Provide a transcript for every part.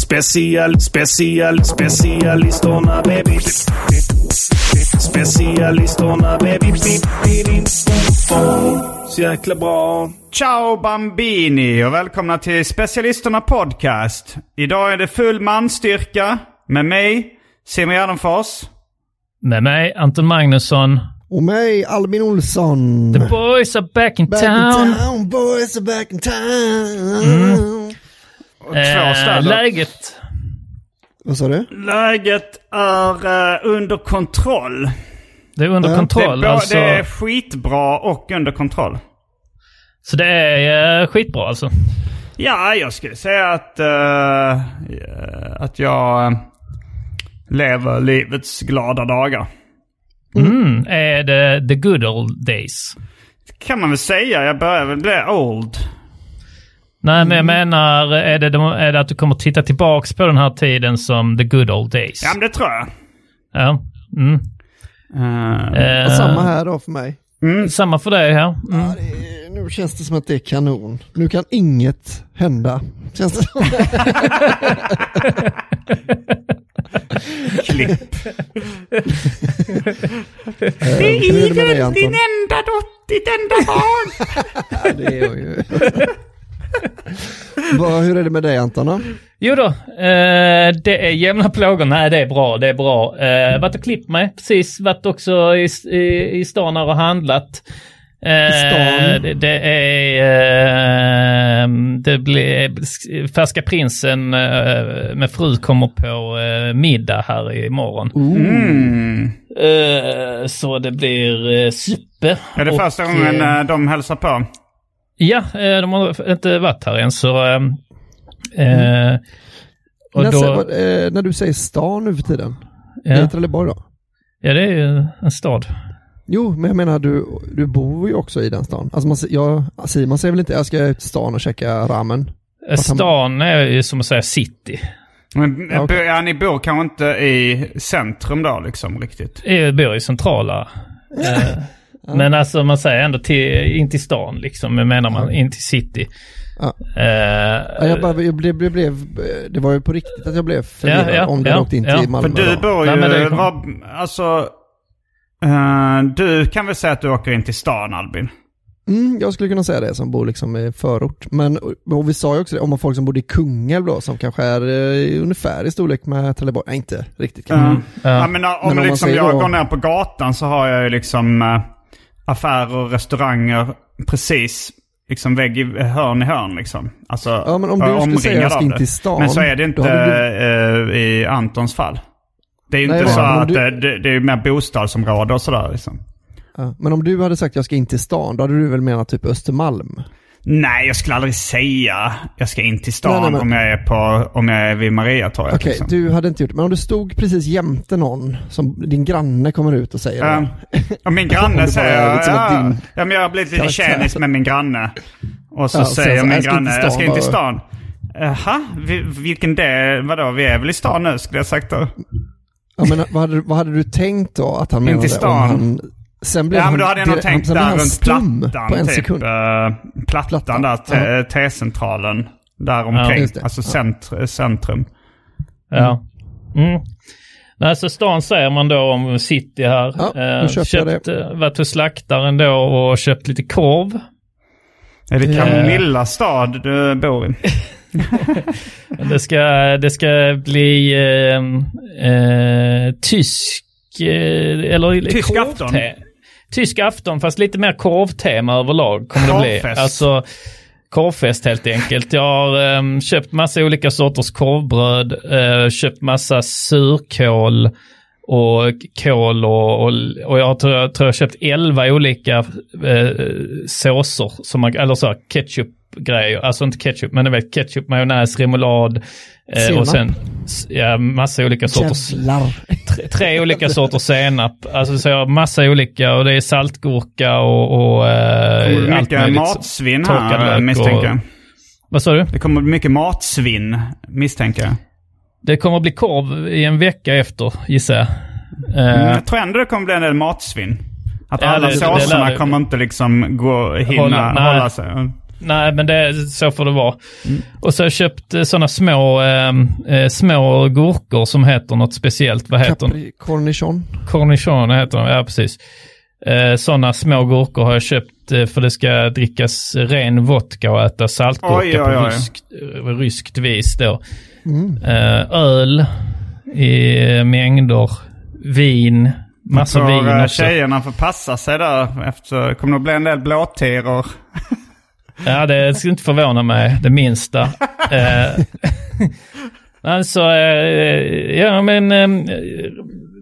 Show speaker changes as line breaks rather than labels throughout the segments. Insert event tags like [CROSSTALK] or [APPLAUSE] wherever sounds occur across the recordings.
Special, special, specialisterna baby. Specialisterna baby. Så jäkla bra.
Ciao Bambini och välkomna till Specialisterna Podcast. Idag är det full manstyrka med mig, Simon Gärdenfors.
Med mig, Anton Magnusson.
Och mig, Albin Olsson.
The boys are back in
back
town.
in town, boys are back in town.
Och två
Eh,
städer.
läget?
Vad sa du?
Läget är eh, under kontroll.
Det är under
Ja.
Det är,
kontroll. alltså.
det är skitbra och under kontroll.
Så det är eh, skitbra alltså.
Ja, jag skulle säga att, eh, eh, att jag eh, lever livets glada dagar.
Mm. Är det the good old days?
Kan man väl säga. Jag börjar väl bli old.
Nej, men jag menar, är det, de- är det att du kommer titta tillbaks på den här tiden som the good old days?
Ja, men det tror jag.
Ja. Mm.
Eh,
Eh,
Samma här då för mig.
Samma för dig här. Mm.
Ja, det är, nu känns det som att det är kanon. Nu kan inget hända. Känns det som. [LAUGHS]
klipp.
Eh, är det med dig Anton?
enda dott, ditt enda barn.
Ja, det är jag ju. [LAUGHS] Vad, hur är det med dig Anton då?
Jo då, eh, det är jämna plågor. Nej, det är bra, det är bra. Eh, varit och klippt mig, precis. Varit också i, i, i stan och handlat. Eh,
I stan?
Det, det är... Eh, det blir... Färska prinsen eh, med fru kommer på eh, middag här imorgon.
Mm.
Eh, så det blir eh, suppe.
Är det
Och,
första gången
eh,
eh, de hälsar på?
Ja, eh, de har inte varit här än så... Eh, eh, och
Lasse,
då,
vad, eh, när du säger stan nu för tiden,
ja.
är det Trelleborg då?
ja, det är ju en stad.
Jo, men jag menar du, du bor ju också i den stan. Alltså man, jag, Simon säger väl inte jag ska ut till stan och käka ramen?
Eh, Stan är ju som att säga city.
Men,
Ja,
bo- ja, ni bor kanske inte i centrum då liksom riktigt?
Jag bor i centrala. Eh, Men alltså man säger ändå till, in till stan liksom. Men menar man in till city.
Ja.
Eh,
Ja, jag, bara, jag blev, blev, blev, det var ju på riktigt att jag blev förvirrad
Ja, ja,
om du
ja,
åkte in
ja.
till
För
För
Malmö.
du bor
Nej,
ju...
det är-
vad, alltså... eh, du kan väl säga att du åker in till stan Albin?
Mm, jag skulle kunna säga det som bor liksom i förort. Men och vi sa ju också det, om man folk som bodde i Kungälv då, som kanske är eh, ungefär i storlek med Trelleborg. Nej, inte riktigt kanske.
Mm.
Ja.
Ja, men, uh, om,
Men om man
liksom jag
då-
går ner på gatan så har jag ju liksom uh, affärer och restauranger precis liksom vägg i hörn i hörn liksom. Alltså
Ja, men om du skulle säga jag ska in till stan,
Men så är det inte
hade
eh, i Antons fall. Det är ju inte så att
du-
det, det, det är mer bostadsområde och sådär liksom.
Ja, men om du hade sagt jag ska in till stan, då hade du väl menat typ Östermalm?
Nej, jag skulle aldrig säga jag ska in till stan
Nej, nej, men-
om, jag är på, om jag är vid Mariatorget.
Okej,
liksom.
du hade inte gjort det. Men om du stod precis jämte någon som din granne kommer ut och säger
Ja.
det.
Och min [LAUGHS] granne säger,
liksom
ja,
din
ja, men jag har blivit lite tjänis med min granne. Och så
Ja, sen
säger
så,
min
jag in
granne,
till
jag ska in till
stan
stan. Jaha, vi- vilken del, vadå, vi är väl i stan nu skulle jag sagt då.
Ja, men vad, hade, vad hade du tänkt då att han
In
menade?
till stan.
Han, sen blev
Ja
han,
men då hade jag nog
direkt-
tänkt
blev
där
han
runt plattan
på en
typ.
sekund.
eh, plattan,
Plattan,
där,
ja.
T-centralen. Där
Ja,
omkring.
det.
alltså
Ja.
centr- centrum.
Ja. Mm. Nej, så stan säger man då om city här.
Ja,
Eh, köpt, eh, Varit hos slaktaren då och köpt lite korv.
Är det
Ja.
Camilla stad du bor i? [LAUGHS] [LAUGHS]
Det ska, det ska bli eh, eh, tysk, eh, eller
Tysk
korvte-
afton?
Tysk afton fast lite mer korvtema överlag kommer det bli.
Korvfest.
Alltså korvfest helt enkelt. Jag har eh, köpt massa olika sorters korvbröd, eh, köpt massa surkål och kål och, och, och jag tror, jag tror jag köpt 11 olika eh, såser, som man, eller så ketchup grejer, alltså inte ketchup, men det vet ketchup, majonnäs, remoulad
Senap.
och sen ja, massa olika sorters, tre, tre olika sorters senap. Alltså så jag massa olika och det är saltgurka och, och eh,
det
allt
mycket matsvinn här misstänker jag.
Vad sa du?
Det kommer bli mycket matsvinn misstänker jag.
Det kommer bli korv i en vecka efter gissar jag. Eh,
Mm, jag tror ändå det kommer bli en del matsvinn. Att
Ja,
alla
det
såserna
det-
kommer inte liksom gå, hinna
Hålla-
hålla, sig.
Nej, men det, så får det vara. Och så har jag köpt eh, sådana små, eh, eh, små gurkor som heter något speciellt. Vad heter de?
Capri cornichon.
Cornichon heter de, ja precis. Eh, sådana små gurkor har jag köpt eh, för det ska drickas ren vodka och äta saltgurka
Oj, oj,
på
oj.
ryskt, eh, ryskt vis då.
Mm.
Eh, öl i mängder, vin, massa
Så
vin också.
tjejerna får passa sig där. Efter, det kommer nog bli en del blåtiror. [LAUGHS]
Ja, det skulle inte förvåna mig det minsta. [LAUGHS] eh, alltså, eh, ja men eh,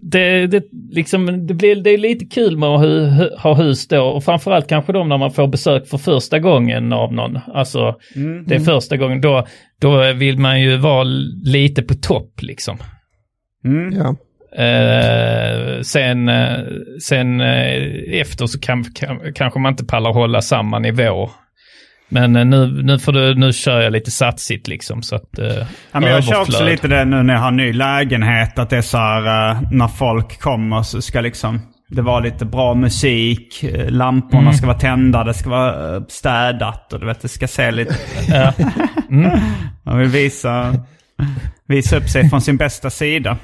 det, det, liksom, det, blir, det är lite kul med att hu, hu, ha hus då och framförallt kanske då när man får besök för första gången av någon. Alltså, det är första gången då, då vill man ju vara lite på topp liksom.
Mm.
Ja.
Eh, sen sen eh, efter så kan, kan, kanske man inte pallar hålla samma nivå. Men eh, nu, nu, får du, nu kör jag lite satsigt liksom så att... Eh,
Ja, men jag kör också lite det nu när jag har ny lägenhet. Att det är så här eh, när folk kommer så ska liksom det vara lite bra musik. eh, Lamporna
Mm.
ska vara tända, det ska vara eh, städat och du vet det ska se lite... [LAUGHS]
Ja.
Man vill visa, visa upp sig från sin bästa sida.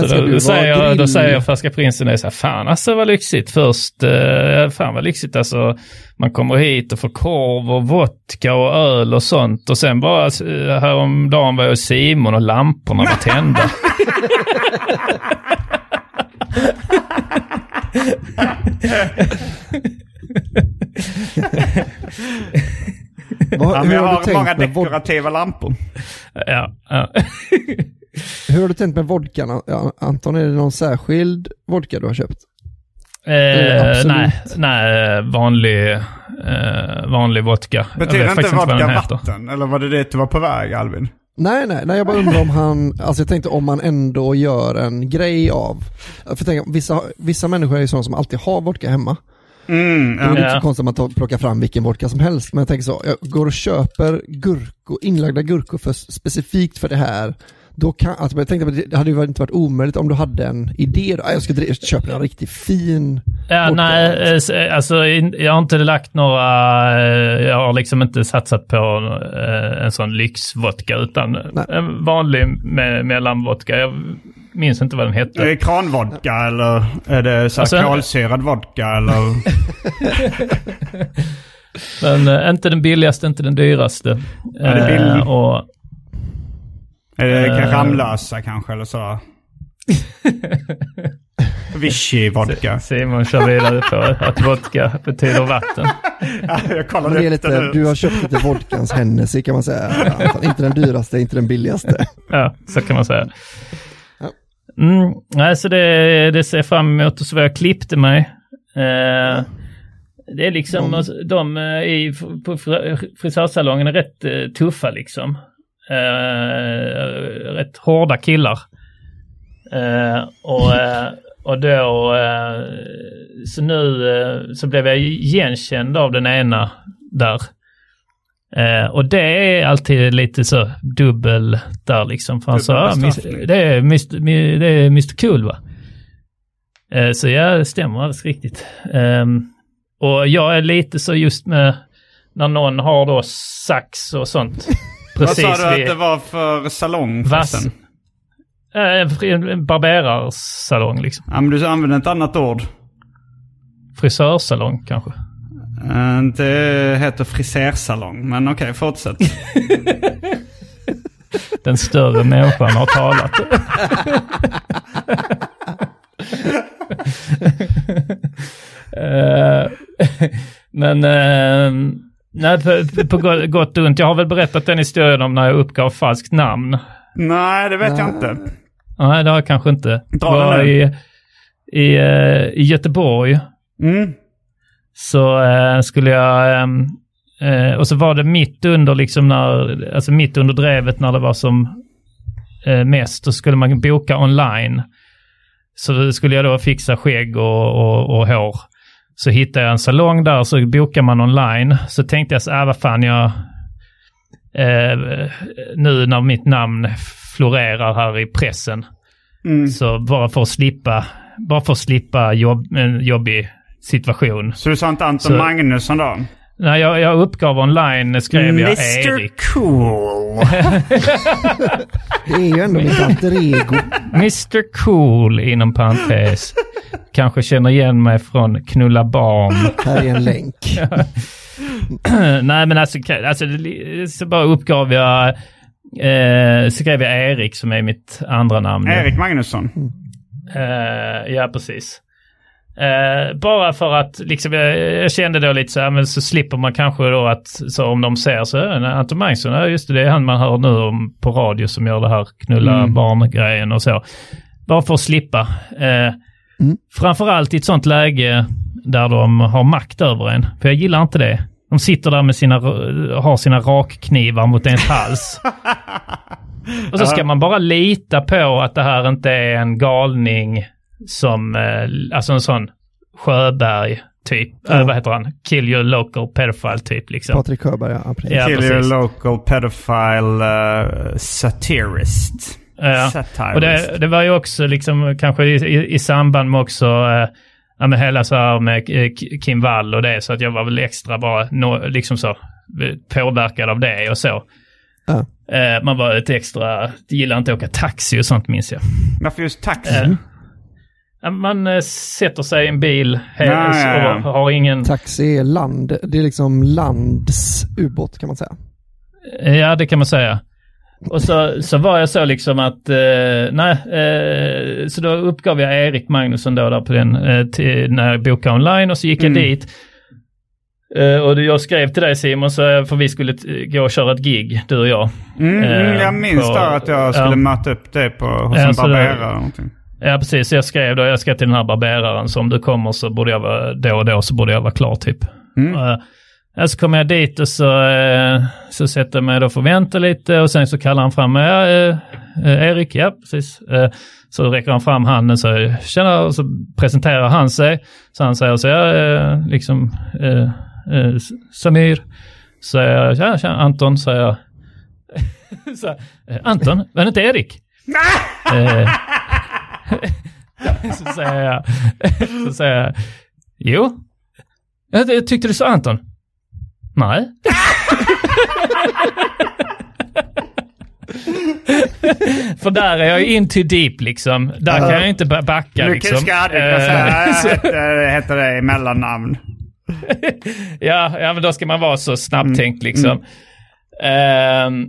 Men
Så då, då, säger jag,
grill...
då säger jag Färska Prinsen, det är så här, fan alltså vad lyxigt. Först, eh, fan vad lyxigt alltså. Man kommer hit och får korv och vodka och öl och sånt. Och sen bara eh, häromdagen var jag hos Simon och lamporna var tända. [LAUGHS]
Vad,
Ja,
hur,
jag
har
har många dekorativa lampor.
ja, ja. [LAUGHS]
hur har du tänkt med vodkan? Ja, Anton, är det någon särskild vodka du har köpt?
Eh, nej, nej, vanlig, eh, vanlig vodka.
Betyder inte vodka vatten? Eller var det dit du var på väg Albin?
Nej, nej, nej, jag bara undrar om han, alltså jag tänkte om man ändå gör en grej av, för tänk, vissa, vissa människor är ju sådana som alltid har vodka hemma.
Mm,
Det är
ja.
inte
Ja.
så konstigt att man plockar fram vilken vodka som helst, men jag tänker så, jag går och köper gurkor, inlagda gurkor för, specifikt för det här, då kan, alltså jag tänkte att det hade ju inte varit omöjligt om du hade en idé, då. Jag ska köpa en riktigt fin
Ja,
vodka.
nej, eh, s- alltså jag har inte lagt några, eh, jag har liksom inte satsat på eh, en sån lyxvodka utan
Nej.
en vanlig me- mellanvodka. Jag minns inte vad den
Är
hette.
det kranvodka eller är det så
Alltså,
kolsyrad vodka eller? [LAUGHS]
Men eh, inte den billigaste, inte den dyraste.
Ja, det är billig.
Eh, och,
Är det
Eh.
Ramlösa kanske eller så? [LAUGHS] Vichy vodka.
Simon kör vidare på att vodka betyder vatten. [LAUGHS]
Ja, jag
Men
kollade
det lite,
nu.
du har köpt lite vodkans Hennessy kan man säga. Inte den dyraste, inte den billigaste.
Ja, så kan man säga.
Ja.
Mm, nej, så det, det ser jag fram emot och så var jag klippte mig. Eh, Det är liksom, alltså, de eh, i, på fri- frisörsalongen är rätt tuffa liksom. Eh, rätt hårda killar. Eh, och, eh, och då, eh, så nu eh, så blev jag igenkänd av den ena där. Eh, och det är alltid lite så dubbel där liksom. För han sa, ah, det, är Mr, mi- det är Mr Cool va? Eh, så ja, det stämmer alldeles riktigt. Ehm, och jag är lite så just med när någon har då sax och sånt. [LAUGHS]
Vad
Precis
sa du att det var för salong
vass. Eh, en- barberarsalong liksom.
Ja, men du använde ett annat ord.
Frisörsalong kanske.
Eh, Det heter frisersalong, men okej, fortsätt. [LAUGHS]
Den större människan har talat. [LAUGHS] Eh, [LAUGHS] Men eh, nej, på, på go- gott och ont. Jag har väl berättat den historien om när jag uppgav falskt namn.
Nej, det vet jag inte.
Nej, det har jag kanske inte. Det
Dra
var
den nu.
i, i, eh, I Göteborg
Mm.
så eh, skulle jag... eh, och så var det mitt under liksom när, alltså mitt under drevet när det var som eh, mest. Då skulle man boka online. Så skulle jag då fixa skägg och, och, och hår. Så hittade jag en salong där så bokar man online. Så tänkte jag så här, vad fan jag... Eh, nu när mitt namn florerar här i pressen.
Mm.
Så bara för att slippa, bara för att slippa jobb, en jobbig situation.
Så du sa inte Anton
Så-
Magnusson då?
När jag, jag uppgav online skrev jag Erik.
Cool. [LAUGHS]
Det är ju ändå mitt alter ego.
Mr Cool inom parentes. Kanske känner igen mig från Knulla barn.
Här är en länk. [LAUGHS]
Nej men alltså, alltså så bara uppgav jag, eh, skrev jag Erik som är mitt andra namn.
Erik Magnusson.
Eh, ja, precis. Eh, bara för att liksom, jag, jag kände då lite så här, men så slipper man kanske då att så om de ser så, Anton Magnusson, ja just det, det är han man hör nu om på radio som gör det här knulla barn-grejen och så. Bara för att slippa. Eh, Framförallt i ett sånt läge där de har makt över en. För jag gillar inte det. De sitter där med sina, har sina rakknivar mot ens hals. [LAUGHS] Och så ska man bara lita på att det här inte är en galning som, eh, alltså en sån Sjöberg typ,
Ja.
äh, vad heter han? Kill your local pedophile typ liksom.
Patrik Sjöberg, ja precis.
Ja,
Kill your
precis.
local pedophile uh, satirist.
Ja.
Satirist.
Och det, det var ju också liksom kanske i, i, i samband med också eh, ja, med hela så här med Kim Wall och det så att jag var väl extra bara nå- liksom så påverkad av det och så.
Ja.
Man var lite extra, gillar inte att åka taxi och sånt minns jag.
Varför just taxi?
Eh, man eh, sätter sig i en bil he-
Ja, ja, ja.
och har ingen...
Taxi är land, det är liksom lands ubåt kan man säga.
Ja, det kan man säga. Och så, så var jag så liksom att, eh, nej, eh, så då uppgav jag Erik Magnusson då där på den, eh, till, när jag bokade online och så gick jag dit. Eh, och jag skrev till dig Simon, så, eh, för vi skulle gå och köra ett gig, du och jag.
Mm,
Eh,
mm, jag minns
på-
där att jag skulle
ja.
möta upp dig på, hos
Ja,
en barberare eller någonting.
Ja, precis. Jag skrev då, jag ska till den här barberaren, så om du kommer så borde jag vara, då och då så borde jag vara klar typ.
Mm.
Ja, så kommer jag dit och så, eh, så sätter jag mig då för att vänta lite och sen så kallar han fram mig. Ja, eh, Erik, ja precis. Så räcker han fram handen så tjena och så presenterar han sig. Så han säger så ja, liksom Samir. Så jag, tjena, tjena Anton, säger jag. [LAUGHS] så, Anton, var det inte Erik? [LAUGHS] så säger jag, så säger jag, jo. Jag, tyckte du sa Anton. Nej. [LAUGHS] För där är jag in too deep liksom. Där kan jag inte ba- backa
Du
liksom.
säga, [LAUGHS]
så-
äh, heter, det i mellannamn.
ja, ja, men då ska man vara så snabbtänkt
Mm.
liksom. Ehm,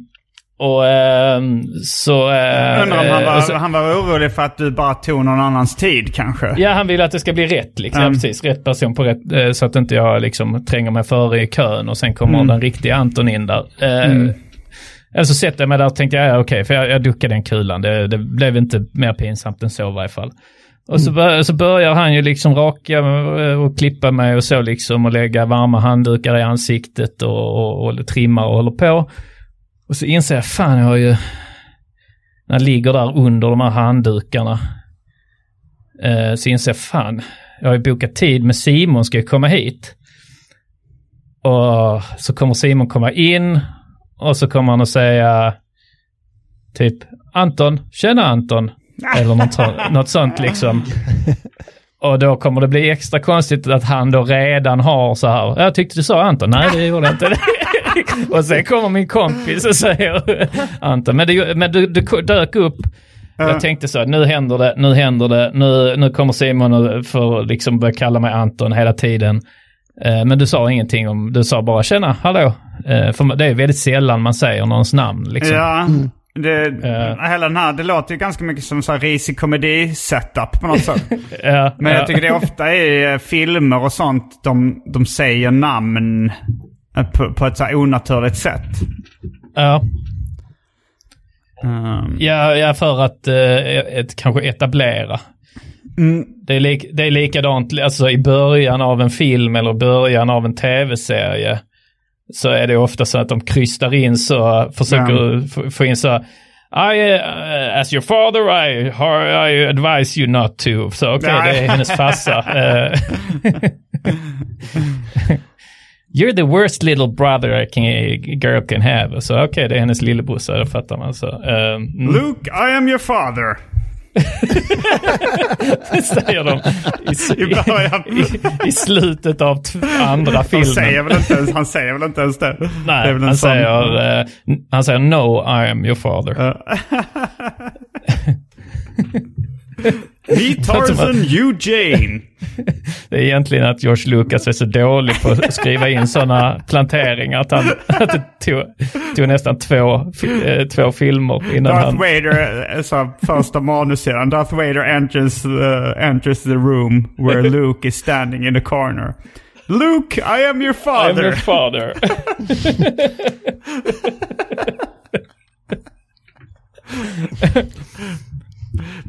och ehm, så... eh,
Undrar om han
eh,
var,
så-
han var orolig för att du bara tog någon annans tid kanske?
Ja, han vill att det ska bli rätt liksom. Ja,
Mm.
precis. Rätt person på rätt, eh, så att inte jag liksom tränger mig före i kön och sen kommer
Mm.
den riktiga Anton in där. Eh, Eller så sätter jag mig där och tänkte, ja okej, för jag, jag duckade den kulan. Det, det blev inte mer pinsamt än så i varje fall. Och så, bör, så börjar han ju liksom raka eh, och klippa mig och så liksom och lägga varma handdukar i ansiktet och, och, och trimma och håller på. Och så inser jag, fan jag har ju, när jag ligger där under de här handdukarna, eh, så inser jag, fan, jag har ju bokat tid med Simon, ska jag komma hit? Och så kommer Simon komma in och så kommer han att säga typ Anton, tjena Anton. Eller något, [LAUGHS] något sånt liksom. Och då kommer det bli extra konstigt att han då redan har så här, jag tyckte du sa Anton, nej det gjorde jag inte. [LAUGHS] [LAUGHS] och sen kommer min kompis och säger [LAUGHS] Anton, men, det, men du, du dök upp. Jag tänkte så, nu händer det, nu händer det, nu, nu kommer Simon och får liksom börja kalla mig Anton hela tiden. Eh, Men du sa ingenting om, du sa bara tjena, hallå. Eh, För det är väldigt sällan man säger någons namn liksom.
Ja, det,
Eh.
hela den här, det låter ju ganska mycket som så här risig komedi-setup på något sätt. [LAUGHS]
Ja,
Men
ja.
jag tycker det ofta i eh, filmer och sånt, de, de säger namn på, på ett så här onaturligt sätt.
Ja,
Um,
ja, ja för att eh, ett, kanske etablera.
mm,
Det är, lik, det är likadant alltså i början av en film eller början av en tv-serie. Så är det ofta så att de krystar in så, försöker få, få in så I, uh, as your father, I, I advise you not to. Så okej,
Nej.
det är hennes farsa. [LAUGHS] [LAUGHS] You're the worst little brother a can, girl can have. Så okej, det är hennes lillebrorsa, det fattar man. Så, mm.
Luke, I am your father. [LAUGHS]
säger de i, [LAUGHS]
I början.
i, i slutet av andra
Han
filmen.
säger, väl inte ens, han säger väl inte ens det? det
Nej,
en
han
sån-
säger, eh, han säger no, I am your father. [LAUGHS]
Me [LAUGHS] Tarzan, you Jane. [LAUGHS]
Det är egentligen att George Lucas är så dålig på att skriva in sådana planteringar att, han, [LAUGHS] att det tog, tog nästan två, eh, två filmer innan
Darth
han...
Vader, eh, så första manussidan. Darth Vader enters, uh, enters the room where Luke is standing in the corner. Luke, I am your
I am your
father.
father.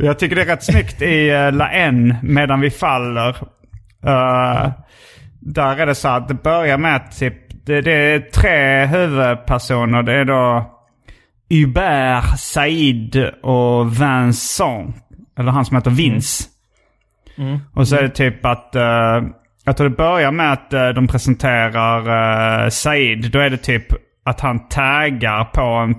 Jag tycker det är rätt snyggt i uh, La N, Medan vi faller. Uh, där är det så att det börjar med att typ, det, det är tre huvudpersoner. Det är då Hubert, Said och Vincent. Eller han som heter Vince. Och så är det typ att... eh, jag tror det börjar med att eh, de presenterar uh, Said. Då är det typ att han taggar på en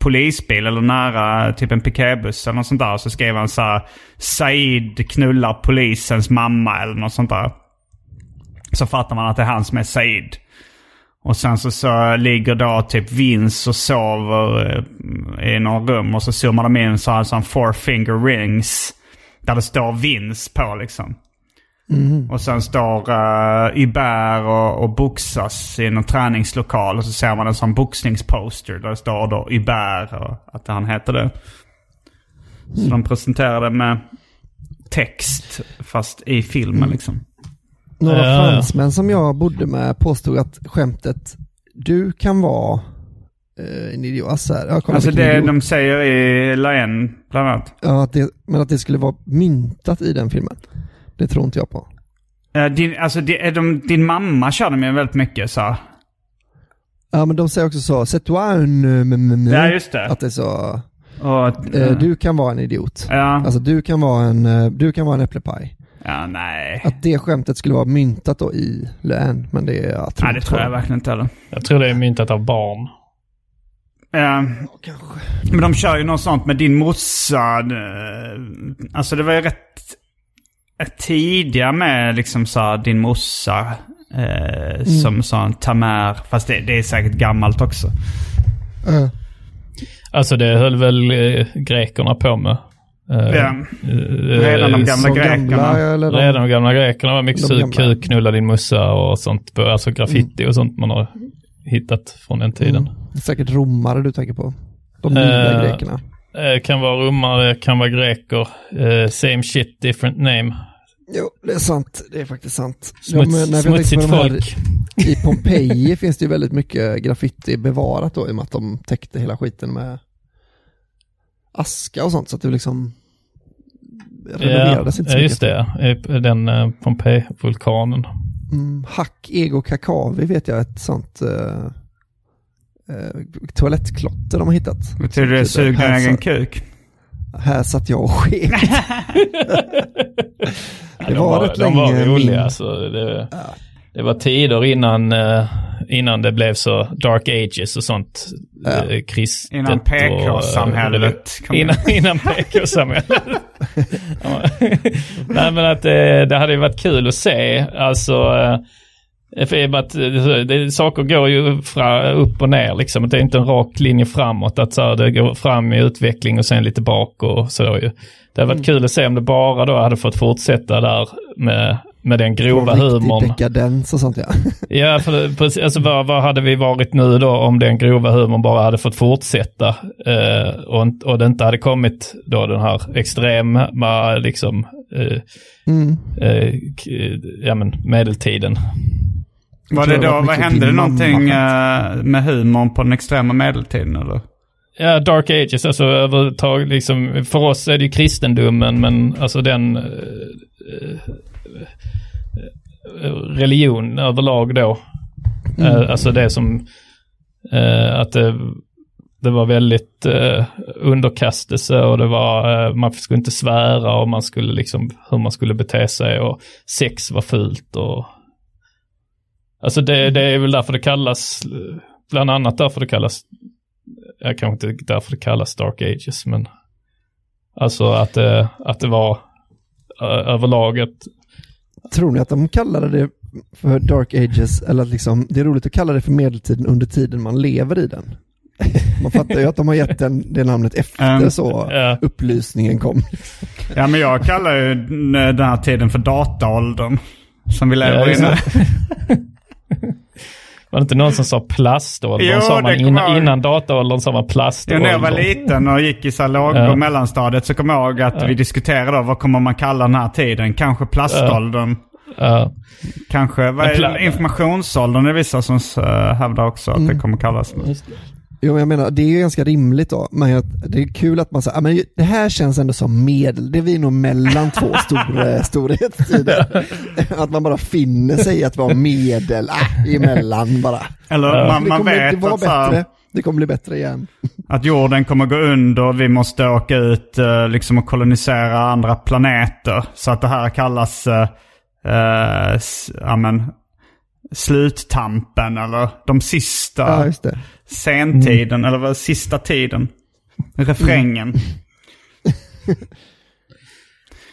polisbil eller nära typ en piketbuss eller något sånt där. Så skriver han så här Said knullar polisens mamma eller något sånt där. Så fattar man att det är han som är Said. Och sen så, så ligger då typ Vince och sover eh, i några rum och så zoomar de in så har han four finger rings. Där det står Vince på liksom. Och sen står uh, Hubert och, och boxas i någon träningslokal och så ser man en sån boxningsposter där det står då Hubert och att han heter det. Så de presenterar det med text fast i filmen liksom.
Några
ja.
fransmän som jag bodde med påstod att skämtet du kan vara eh, en idiot. Alltså, här,
Alltså det
idiot.
de säger i La En bland annat.
Ja, att det, men att det skulle vara myntat i den filmen. Det tror inte jag på.
Eh, Din, alltså, di- är de, din mamma kör de ju väldigt mycket så.
Ja, men de säger också så, c'est toi un... mm, mm, mm."
Ja, just det.
Att det är så,
Och,
eh, du kan vara en idiot.
Ja.
Alltså du kan vara en, eh, du kan vara en äpplepaj.
ja, nej.
Att det skämtet skulle vara myntat då i lön, men det är jag tror
Nej, det tror
på
jag verkligen inte heller.
Jag tror det är myntat av barn.
Eh, men de kör ju något sånt med din morsa. eh, Alltså det var ju rätt tidiga med liksom så här, din morsa. Eh, Som sån Tamer. Fast det, det är säkert gammalt också.
Eh,
Alltså det höll väl eh, grekerna på med. Eh,
Ja.
eh,
Redan de gamla
så
grekerna.
gamla eller de,
Redan de gamla grekerna var mycket sug,
gamla.
kuk, knulla din mussa och sånt. på- Alltså graffiti och sånt man har hittat från den tiden.
Det är säkert romare du tänker på. De nya
Eh,
grekerna.
Eh, kan vara romare, kan vara greker. Eh, same shit, different name.
Jo, det är sant. Det är faktiskt sant.
Smuts,
men när
smutsigt
de här-
folk.
I [LAUGHS] Pompeji finns det ju väldigt mycket graffiti bevarat då i och med att de täckte hela skiten med aska och sånt så att det liksom renoverades inte så
ja,
mycket.
just det. Eh, Den uh, Pompeji-vulkanen.
Mm, Hack Ego Kakavi vet jag ett sånt eh, eh, toalettklotter de har hittat.
Betyder det
Typ,
sug din
här
egen kuk?
Här satt jag och sket. [LAUGHS] det
de
var rätt
de var
länge
roliga.
min-
Alltså, det, det var tider innan, eh, innan det blev så dark ages och sånt.
Ja.
eh, kristet
Innan
och,
PK-samhället
eh, [LAUGHS] Innan, innan PK-samhället. [LAUGHS] Ja. Nej men att det, det hade ju varit kul att se. Alltså, eh, för att det, saker går ju fra, upp och ner liksom. Det är inte en rak linje framåt. Att så här, det går fram i utveckling och sen lite bak och så ju. Det hade varit kul att se om det bara då hade fått fortsätta där med, med den grova humorn.
dekadens och sånt ja. [LAUGHS]
Ja, för, precis, alltså vad, vad hade vi varit nu då om den grova humorn bara hade fått fortsätta eh, och, och det inte hade kommit då den här extrema liksom eh,
Mm.
eh, ja men medeltiden.
Var det då, vad hände det någonting eh, med humorn på den extrema medeltiden eller?
Ja, Dark Ages, alltså överhuvudtaget liksom, för oss är det ju kristendomen men alltså den eh, eh, religion överlag då. Eh, alltså det som, eh, att det, det var väldigt eh, underkastelse och det var, eh, man skulle inte svära och man skulle liksom, hur man skulle bete sig och sex var fult och Alltså det, det är väl därför det kallas, eh, bland annat därför det kallas jag kanske inte därför det kallas Dark Ages, men alltså att det, att det var ö- överlag ett,
Tror ni att de kallade det för Dark Ages eller att liksom, det är roligt att kalla det för medeltiden under tiden man lever i den? [LAUGHS] Man fattar ju att de har gett den, det namnet efter
Um,
så
ja.
upplysningen kom.
Ja men jag kallar ju den här tiden för dataåldern. Som vi
Ja,
lever i
just
nu. [LAUGHS]
det. var det inte någon som sa plaståldern?
Jo,
sa man innan, innan dataåldern sa man
Ja,
plaståldern.
när jag var liten och gick i så låg
Ja.
och mellanstadiet så kommer jag ihåg att vi diskuterade då, vad kommer man kalla den här tiden? Kanske plaståldern.
Ja.
Kanske, vad är informationsåldern är vissa som uh, hävdar också att det kommer kallas.
Jo, jag menar, det är ju ganska rimligt då, men jag, det är kul att man säger, ah, men det här känns ändå som medel, det är vi nog mellan två [LAUGHS] stor, storhetstider. [LAUGHS] att man bara finner sig att vara medel, ah, emellan bara.
Eller
Ja.
man,
det
man vet
det var
att,
bättre, det kommer bli bättre igen. [LAUGHS]
att jorden kommer gå under och vi måste åka ut eh, liksom och kolonisera andra planeter. Så att det här kallas uh, ja, men, sluttampen eller de sista
Ja, just det.
sentiden eller vad sista tiden. Refrängen.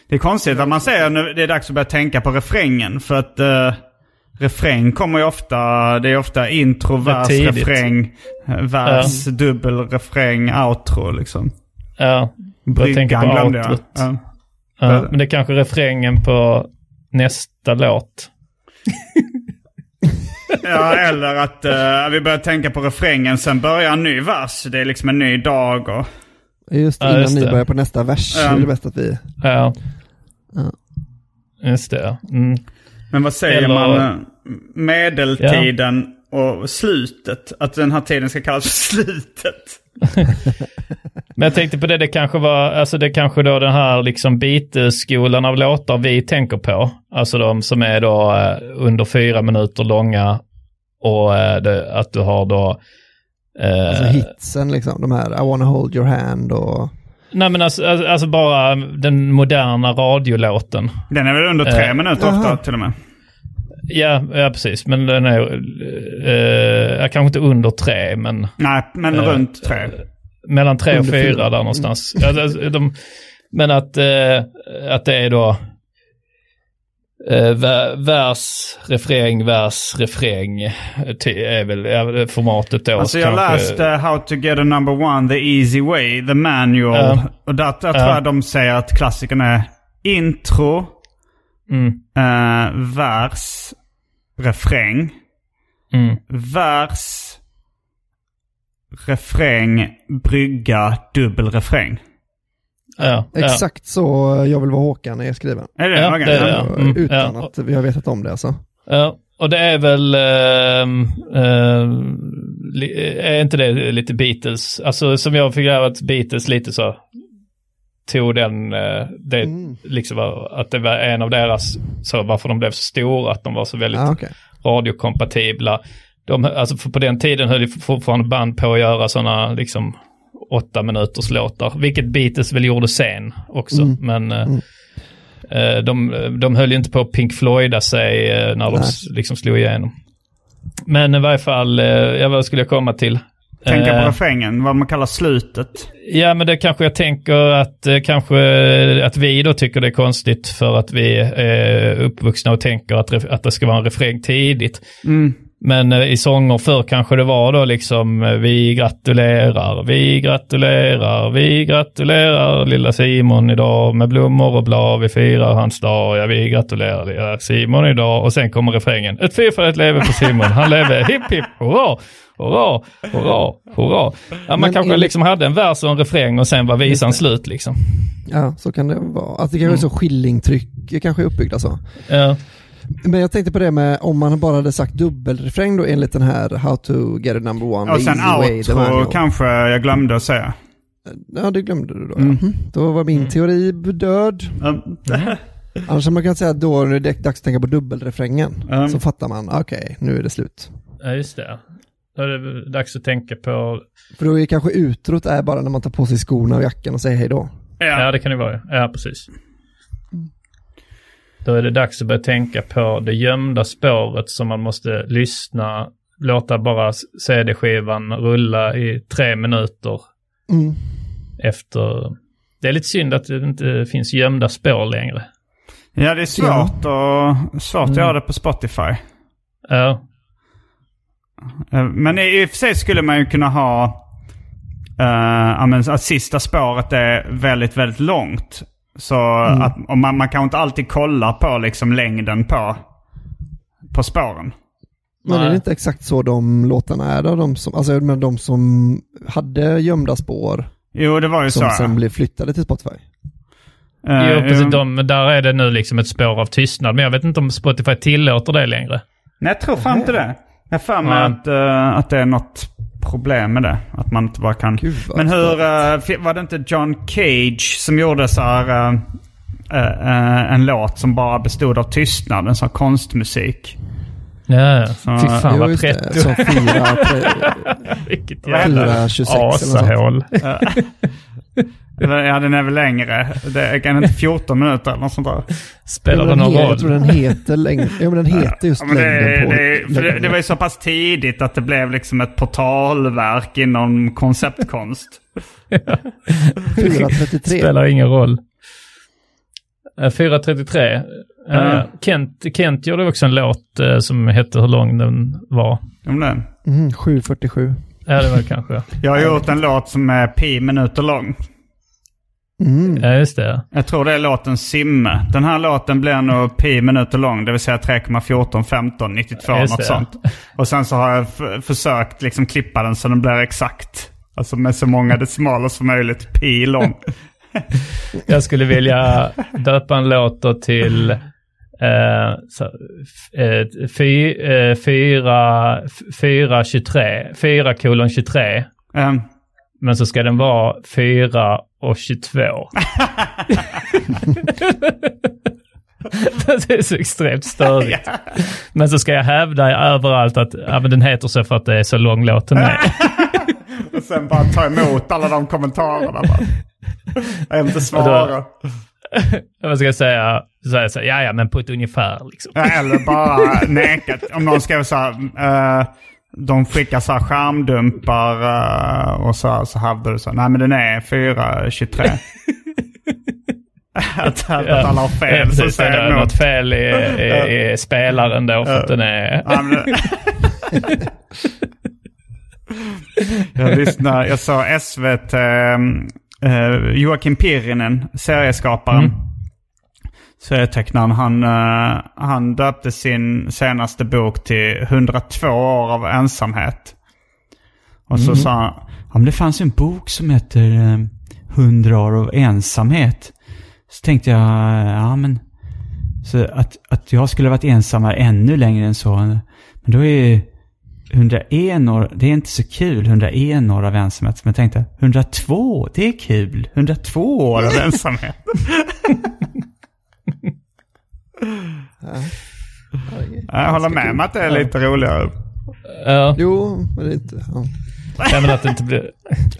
det är konstigt att man säger nu det är dags att börja tänka på refrängen för att uh, refräng kommer ju ofta, det är ofta intro, vers, refräng, eh, vers, dubbel, refräng, outro liksom.
Ja, jag tänker på
Bryggan glömde jag.
outrot.
Ja.
Ja, men det är kanske refrängen på nästa låt. [LAUGHS] [LAUGHS]
Ja, eller att eh, vi börjar tänka på refrängen, sen börjar en ny vers. Det är liksom en ny dag och...
Just
Ja,
innan
just
ni
det.
börjar på nästa vers,
Ja.
är det bäst att vi...
Ja.
Ja.
Just det. Mm.
Men vad säger
Eller-
man? eh, Medeltiden och slutet. Att den här tiden ska kallas för slutet. [LAUGHS]
Men jag tänkte på det, det kanske var, alltså det kanske då den här liksom Beatles-skolan av låtar vi tänker på. Alltså de som är då eh, under fyra minuter långa och eh, det, att du har då... Eh,
Alltså hitsen liksom, de här I wanna hold your hand och...
nej men alltså, alltså bara den moderna radiolåten.
Den är väl under tre
Eh,
minuter ofta till och med.
Ja, ja precis. Men den är, eh, kanske inte under tre, men
Nej, men
Eh,
runt tre.
mellan tre och
Under
fyra
fyra.
där någonstans. Ja, alltså, de, men att, eh, att det är då eh, ver- vers, refräng, vers, refräng. eh, Är väl formatet då.
Alltså
Så
jag
kanske-
läste How to get a number one the easy way, the manual.
Ja.
Och där, där tror
Ja.
jag de säger att klassikern är intro,
Mm,
eh, vers, refräng.
mm.
Vers, refräng, brygga, dubbel refräng.
Ja, ja.
Exakt så Jag vill vara Håkan är skriven.
Är det
Ja, det är det.
Ja.
Mm,
Utan
ja.
att vi har vetat om det alltså.
Ja, och det är väl, ehm, li- är inte det lite Beatles? Alltså som jag fick lära att Beatles lite så tog den, eh, det,
Mm.
liksom att det var en av deras, så varför de blev så stora, att de var så väldigt
Ja, okej.
radiokompatibla. De, alltså för på den tiden höll fortfarande band på att göra sådana liksom åtta minuters låtar, vilket Beatles väl gjorde sen också.
Mm.
Men eh, eh, de, de höll ju inte på att Pink Floyda sig eh, när de
Nej.
s- liksom slog igenom. Men i varje fall, eh, vad skulle jag komma till?
Tänka på
Eh,
refrängen, vad man kallar slutet.
Ja, men det kanske jag tänker att eh, kanske eh, att vi då tycker det är konstigt för att vi är uppvuxna och tänker att, att det ska vara en refräng tidigt.
Mm.
Men eh, i sånger förr kanske det var då liksom eh, vi gratulerar, vi gratulerar, vi gratulerar lilla Simon idag. Med blommor och blad, vi firar hans dag, ja vi gratulerar lilla Simon idag. Och sen kommer refrängen. Ett fyrfaldigt leve för Simon, han leve, [LAUGHS] hipp hipp, hurra, hurra, hurra, hurra. Ja, man
Men
kanske
enligt-
liksom hade en vers och en refräng och sen var visan slut liksom.
Ja, så kan det vara. Att det kanske är så skillingtryck kanske är uppbyggda så.
Ja,
Men jag tänkte på det med om man bara hade sagt dubbelrefräng då enligt den här How to get a number one.
Och sen outro kanske jag glömde att säga.
Ja, det glömde du då.
Mm.
Ja. Mm. Då var min teori död.
Mm. [LAUGHS]
Annars hade man kan säga att då är det dags att tänka på dubbelrefrängen.
Mm.
Så fattar man, okej, nu är det slut.
ja just det. Då är det dags att tänka på,
För då är kanske utrot är bara när man tar på sig skorna och jackan och säger hej då.
ja
Ja.
det kan det vara, ja precis. Då är det dags att börja tänka på det gömda spåret som man måste lyssna, låta bara CD-skivan rulla i tre minuter
Mm.
efter. Det är lite synd att det inte finns gömda spår längre.
ja, det är svårt, och, svårt att göra det på Spotify.
Ja,
Eh, Men i i och för sig skulle man ju kunna ha men att sista spåret är väldigt, väldigt långt. Så att och man, man kan inte alltid kolla på liksom längden på, på spåren.
Men är det inte exakt så de låtarna är då? De som, alltså med de som hade gömda spår
Jo, det var ju
som
så.
sen blev flyttade till Spotify.
Eh,
jo, precis, de, där är det nu liksom ett spår av tystnad. Men jag vet inte om Spotify tillåter det längre.
Nej, jag tror fan inte det. Jag har för mig att, eh, att det är något problem med det. Att man inte bara kan...
Gud,
Men hur, fi- var det inte John Cage som gjorde så här, eh, eh, en låt som bara bestod av tystnad, en sån här konstmusik?
Ja, fy fan vad pretto.
Så fyra, tre, [LAUGHS]
Vilket jävla
fyra, 26 eller något sånt.
asahål. [LAUGHS]
Ja, den är väl längre. Det är kan inte 14 minuter eller något sånt där.
Spelar
den
någon roll?
Jag tror den heter längd, ja men den heter just
Ja,
längden på
det, för det, det var ju så pass tidigt att det blev liksom ett portalverk inom konceptkonst. [LAUGHS]
433.
Spelar ingen roll. Eh, 433. Eh,
Ja.
Kent, Kent gjorde också en låt eh, som hette hur lång den var.
Om den.
Mm, 747.
Ja, det var det kanske.
Jag har gjort en låt som är pi minuter lång.
Mm.
Ja, just det.
Jag tror det är låten Simme. Den här låten blir nog pi minuter lång, det vill säga 3,14, 15, 92,
Just
något
det.
sånt. Och sen så har jag försökt liksom klippa den så den blir exakt. Alltså med så många decimaler som möjligt, pi lång. [LAUGHS]
Jag skulle vilja döpa en låt till eh, så, eh, fy, eh, fyra, fyra 23, 4 kolon 23.
Ehm,
Men så ska den vara 4 och 22. [LAUGHS] det är så extremt störigt. Men så ska jag hävda överallt att ja, men den heter så för att det är så lång låt den är. [LAUGHS]
och sen bara ta emot alla de kommentarerna. Bara. Jag inte svara. [LAUGHS]
Vad ska jag säga? Så jag så här, ja ja men på ett ungefär liksom.
Ja, Eller bara [LAUGHS] neka. Om någon skriver så här, eh, de skickar så här skärmdumpar eh, och så, så hävdar du så här, nej men den är 4.23. [LAUGHS] att, att alla har fel.
Ja,
så
precis, det
säger
är
jag
något fel i, i, i spelaren då för att den är...
Ja, jag lyssnar, jag såg SVT, eh, Joakim Pirinen, serieskaparen.
Mm.
Serietecknaren, han, eh, han döpte sin senaste bok till 102 år av ensamhet. Och så sa han, ja, det fanns en bok som heter eh, 100 år av ensamhet. Så tänkte jag, ja men, så att, att jag skulle varit ensamma ännu längre än så. Men då är 101 år, det är inte så kul, 101 år av ensamhet. Men jag tänkte, 102, det är kul. 102 år av ensamhet. jag håller med om att det är lite roligare.
Ja,
Jo, men det är inte... Ja.
ja, men att det inte blir...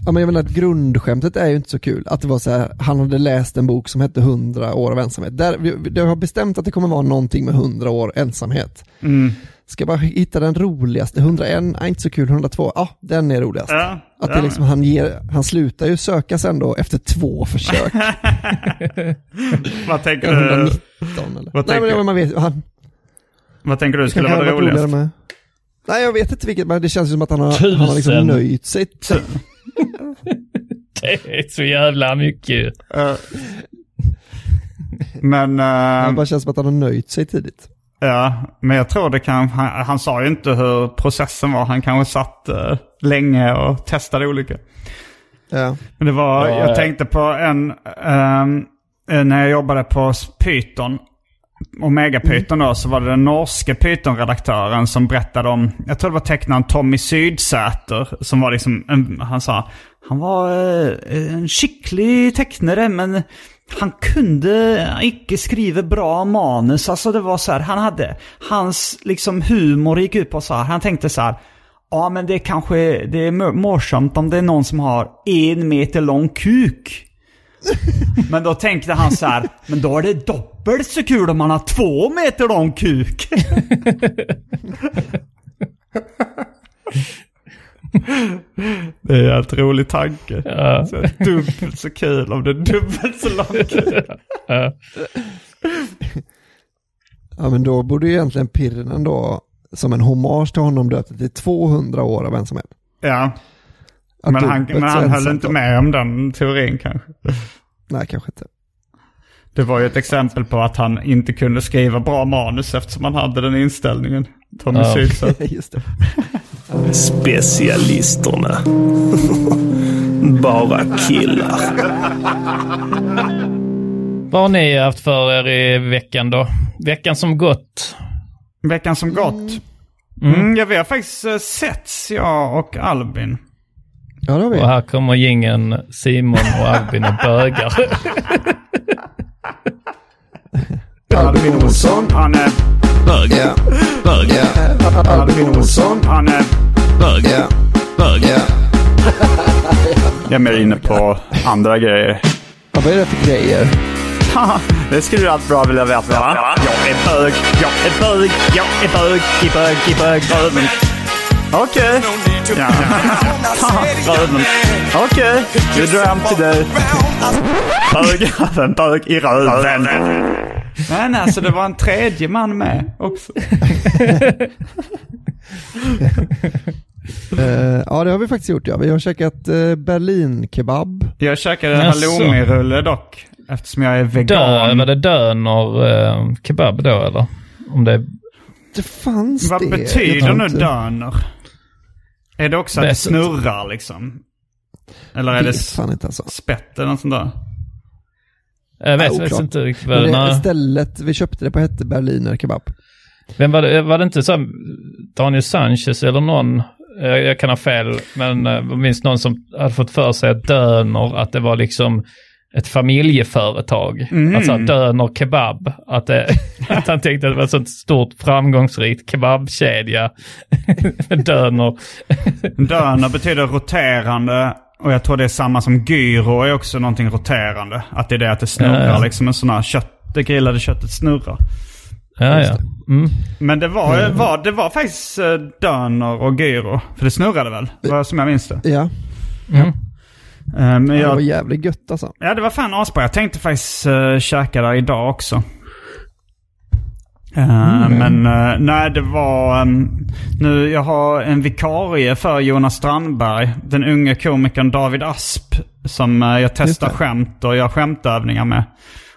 Ja, men jag menar att grundskämtet är ju inte så kul. Att det var så här, han hade läst en bok som hette 100 år av ensamhet. Där, vi, vi har bestämt att det kommer vara någonting med 100 år ensamhet.
Mm.
Ska bara hitta den roligaste, 101, nej, inte så kul, 102, ja den är roligast.
Ja,
Att
ja.
det liksom, han, ger, han slutar ju söka sen då efter två försök. [LAUGHS]
Vad tänker du,
119 eller?
Vad
nej
tänker-
men man vet, han
vad tänker du skulle vara det roligaste?
med. Nej jag vet inte vilket, men det känns som att han har, han har liksom nöjt sig. [LAUGHS]
Det är så jävla mycket.
Ja. Men,
Det
eh,
bara känns som att han har nöjt sig tidigt.
Ja, men jag tror det kan, han, han sa ju inte hur processen var. Han kanske satt eh, länge och testade olika.
Ja.
Men det var,
Ja,
jag
ja.
tänkte på en, eh, när jag jobbade på Python, Omega Python då, så var det den norske Python-redaktören som berättade om, jag tror det var tecknaren Tommy Sydsäter, som var liksom, en, han sa, han var eh, en skicklig tecknare men han kunde inte skriva bra manus. Alltså det var så här, han hade, hans liksom humor gick ut på så här, han tänkte så här, Ja, men det är kanske det är morsamt om det är någon som har en meter lång kuk. [LAUGHS] Men då tänkte han så här, men då är det dubbelt så kul om man har två meter lång kuk. [LAUGHS] [LAUGHS] Det är en helt rolig tanke.
Ja.
Så dubbelt så kul om det är dubbelt så lång [LAUGHS] kuk.
Ja.
ja men då borde ju egentligen Pirren då, som en hommage till honom döpt till 200 år av ensamhet.
Ja,
Att
men han,
dubbelt
men han höll inte med om den teorin kanske.
Nej kanske inte.
Det var ju ett exempel på att han inte kunde skriva bra manus eftersom han hade den inställningen. Tommy
Ja. [LAUGHS]
Just det.
Specialisterna. [LAUGHS] Bara killar.
Vad har ni haft för er i veckan då? Veckan som gått.
Veckan som gått. Mm. ja, vi har faktiskt uh, setts, jag och Albin.
Ja det har vi.
Och här kommer gingen Simon och Albin och bögar. [LAUGHS]
Albin Olsson.
Han är
Bög.
Ja.
Bög.
Albin Olsson.
Han är...
Bög. Bög.
Ja.
Jag är mer inne på andra grejer.
Ja, vad är det för grejer? [LAUGHS]
det skulle du allt bra vilja veta va? Jag är bög, jag är bög, jag är bög, i bög, i bög, röven. Okej. Ja. [LAUGHS] röven. Okej, vi drar hem till dig. Bög, röven, [LAUGHS] bög i röven. Nej, nej, så det var en tredje man med också. [LAUGHS]
Eh, ja det har vi faktiskt gjort ja. Vi har käkat uh, Berlin-kebab.
Jag käkade
Jaså?
halloumi-rulle dock. Eftersom jag är
Dö,
vegan.
var det döner eh, kebab då eller? Om det
Det fanns
Vad
det.
betyder
Jag
nu döner? Är det också att det snurrar liksom? Eller är det
alltså.
spett eller något sånt där?
Jag vet
Ja,
faktiskt
oklart.
inte riktigt vad
det stället vi köpte det på hette Berliner kebab.
Vem var det? Var det inte så Daniel Sanchez eller någon? eh, Jag kan ha fel, men eh, jag minns någon som hade fått för sig att Döner, att det var liksom ett familjeföretag.
Mm.
Alltså Döner Kebab. Att, det, [LAUGHS] att han tänkte att det var ett sånt stort framgångsrikt kebabkedja. [LAUGHS] Döner.
Döner betyder roterande och jag tror det är samma som gyro är också någonting roterande. Att det är det att det snurrar
Ja, ja.
liksom en sån här kött, det grillade köttet snurrar.
Ja, ja. Mm.
Men det var, var, det var faktiskt eh, döner och gyro. För det snurrade väl? Vad som jag minns det.
Ja,
Mm.
Eh, Men
det var
jag,
jävligt gött alltså.
ja, det var fan asbra. Jag tänkte faktiskt uh, käka där idag också. Eh, Men eh, nej, det var... ehm, nu, jag har en vikarie för Jonas Strandberg. Den unge komikern David Asp. Som eh, jag testar skämt och gör skämtövningar med.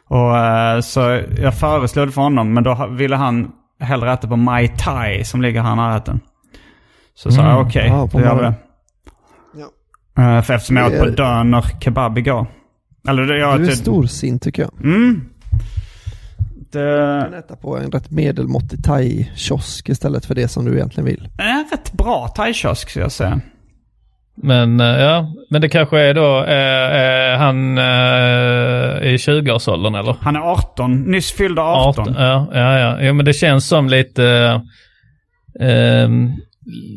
Och, så jag föreslog det för honom, men då ville han hellre äta på Mai Tai som ligger här i närheten. Så sa jag okej,
Ja, på
då gör vi det. Eh, för eftersom jag åt på Döner Kebab igår. Eller det, jag
Du är storsint tycker jag.
Mm. Det
kan äta på en rätt medelmåttig thai-kiosk istället för det som du egentligen vill.
är en rätt bra thaikiosk skulle jag säga.
Men eh, ja, men det kanske är då eh, eh, han eh, i 20-årsåldern eller?
Han är 18, nyss fyllda 18.
18, ja, ja, ja. Jo, men det känns som lite, eh,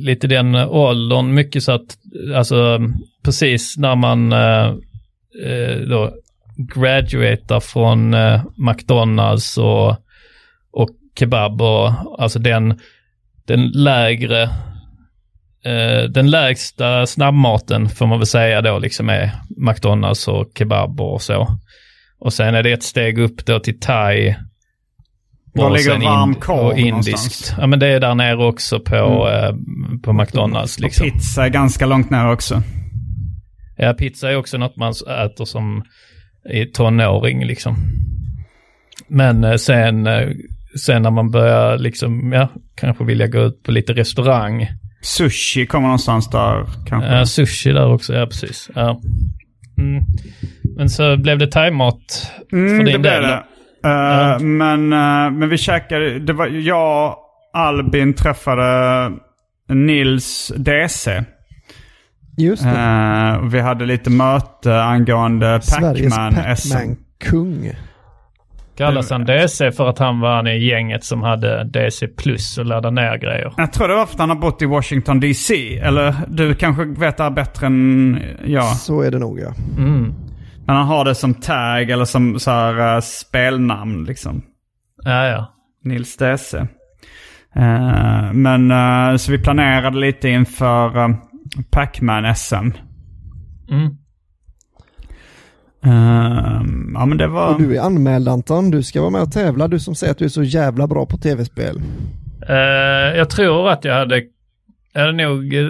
lite den åldern, mycket så att, alltså precis när man eh, eh, då graduatar från eh, McDonalds och, och kebab och alltså den, den lägre, eh, den lägsta snabbmaten får man väl säga då liksom är McDonalds och kebab och så. Och sen är det ett steg upp då till thai.
Var
och
ligger varm korv
och indiskt.
någonstans? Mm.
Ja men det är där nere också på, eh, på McDonalds liksom.
Pizza är ganska långt ner också.
Ja, pizza är också något man äter som i tonåring liksom. Men eh, sen, eh, sen när man börjar liksom, ja, kanske vilja gå ut på lite restaurang.
Sushi kommer någonstans där kanske.
Ja, sushi där också, ja precis. Ja. Mm. Men så blev det thaimat för
Mm,
din
det blev
del.
det. Eh, men, eh, men vi käkade, det var jag, Albin träffade Nils DC.
Just det.
Eh, vi hade lite möte angående
Sveriges
Pac-Man SM.
Pac-Man-kung.
Kallas han DC för att han var i gänget som hade DC plus och laddade ner grejer?
Jag tror det var för att han har bott i Washington DC. Eller du kanske vet det här bättre än jag.
Så är det nog ja.
Mm.
Men han har det som tag eller som så här, eh, spelnamn liksom.
Ja, ja.
Nils DC. Eh, men eh, så vi planerade lite inför uh, Pac-Man SM.
Mm.
Eh, ja men det var...
Och du är anmäld Anton, du ska vara med och tävla, du som säger att du är så jävla bra på tv-spel.
Eh, jag tror att jag hade, jag hade nog, eh,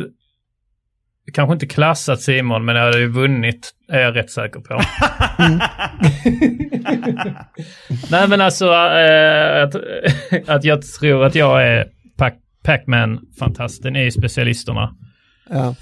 kanske inte klassat Simon, men jag hade ju vunnit, är jag rätt säker på. [LAUGHS] Nej men alltså, eh, att, [LAUGHS] att jag tror att jag är Pac- Pac-Man-fantasten i specialisterna.
Ja.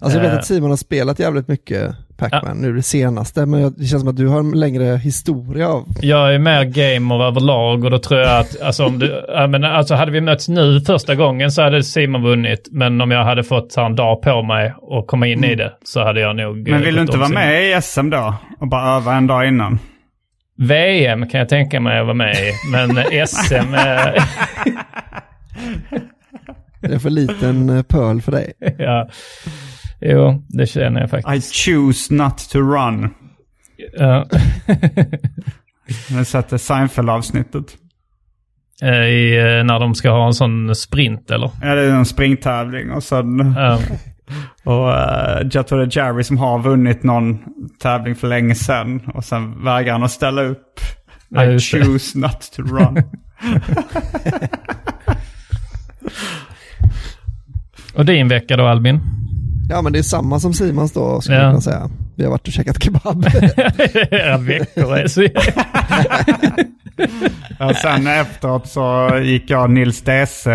Alltså jag vet
Eh.
att Simon har spelat jävligt mycket Pac-Man nu det senaste, men det känns som att du har en längre historia av...
Jag är mer gamer överlag och då tror jag att, alltså om du, ja, men alltså hade vi mötts nu första gången så hade Simon vunnit. Men om jag hade fått en dag på mig och komma in i det så hade jag nog...
Men
eh,
vill du inte vara
Simon.
med i SM då? Och bara öva en dag innan?
VM kan jag tänka mig att vara med i, men SM... [LAUGHS]
Det är för liten eh, pöl för dig. [LAUGHS]
ja. Jo, det känner jag faktiskt.
I choose not to run.
Ja.
Jag det Seinfeld-avsnittet. [LAUGHS]
Eh, I, eh, när de ska ha en sån sprint eller?
Ja, det är en springtävling och sen...
Ja. [LAUGHS]
Och uh, jag tror det är Jerry som har vunnit någon tävling för länge sedan. Och sen vägrar han att ställa upp. I choose not to run.
Och din vecka då Albin?
Ja men det är samma som Simons då, skulle
Ja.
jag kunna säga. Vi har varit och käkat kebab. [LAUGHS]
Era veckor är [LAUGHS] så... [LAUGHS]
och sen efteråt så gick jag och Nils DC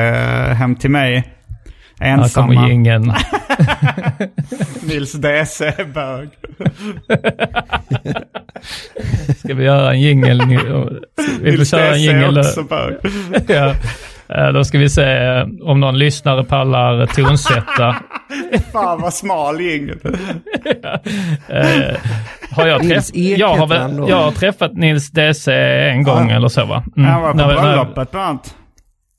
hem till mig.
Här kommer
Ensamma.
ingen.
Nils DC är bög.
Ska vi göra en jingel nu? Vi får
Nils
köra en jingel.
är också bög.
Ja. Eh, Då ska vi se om någon lyssnare pallar tonsätta. [LAUGHS]
Fan vad smal jingel. [LAUGHS]
Eh, har jag, träff- jag, har väl, jag har träffat Nils DC en gång eller så va? Mm.
Han var på bröllopet bland annat.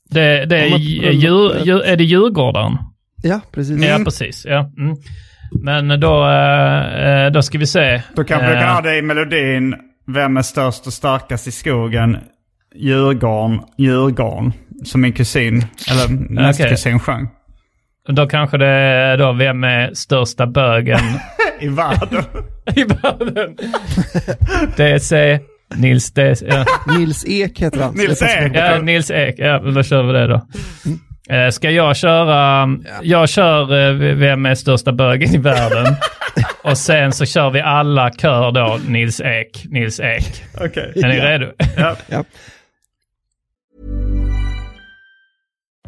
Det, det är, djur, djur, är det Djurgården?
ja, precis.
Ja, precis. Ja. Mm. Men då, eh, då ska vi se.
Då kanske du kan ha det i melodin. Vem är störst och starkast i skogen? Djurgården, Djurgården. Som min kusin, eller nästa
Okej.
kusin sjöng.
Då kanske det är då vem är största bögen [LAUGHS]
I världen. [LAUGHS]
i världen? DC, Nils DC. Ja.
Nils Ek heter han.
Nils Ek.
Ja, Nils Ek. Ja, då kör vi det då. Eh, Ska jag köra, jag kör eh, vem är största bögen i världen. [LAUGHS] Och sen så kör vi alla kör då Nils Ek, Nils Ek.
Okej.
Är ni
Ja.
redo?
Ja.
Ja.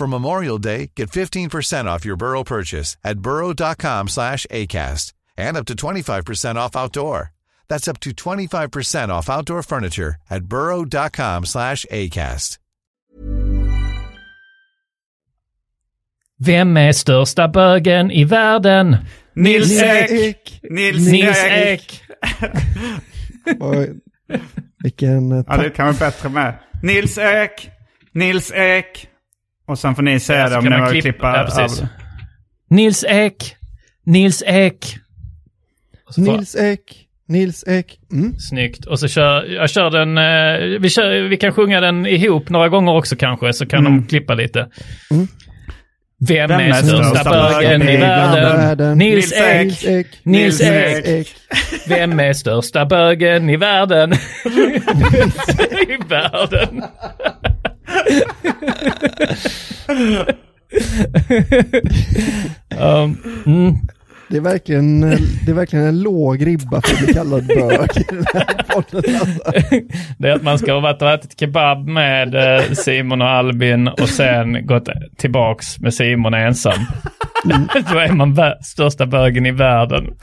For Memorial Day, get 15% off your Burrow purchase at burrow.com slash ACAST and up to 25% off outdoor. That's up to 25% off outdoor furniture at burrow.com slash ACAST.
Vem är största bögen i världen?
Nils Ek!
Ek.
Nils,
Nils
Ek!
Ek. [LAUGHS]
Vilken... eh,
Ja, det kan vara bättre med. Nils Ek! Nils Ek! Och sen får ni säga det om
kan
ni
man
vill
klippa-
klippa
ja, precis.
av.
Nils Ek. Nils Ek.
Nils Ek. Nils Ek. Mm.
Snyggt. Och så kör jag kör den, eh, vi, kör, vi kan sjunga den ihop några gånger också kanske, så kan de klippa lite. Vem,
Vem
är största
största
bögen i världen?
världen?
Nils
Nils
Ek.
Nils Ek.
Nils Ek.
Ek.
Vem är största bögen i världen? [LAUGHS] [LAUGHS] I världen. [LAUGHS] um, mm.
Det är, verkligen, det är verkligen en låg ribba för att bli kallad bög i den här podden. Alltså.
Det är att man ska ha varit och ätit kebab med eh, Simon och Albin och sen gått tillbaks med Simon ensam. [LAUGHS] Då är man största bögen i världen.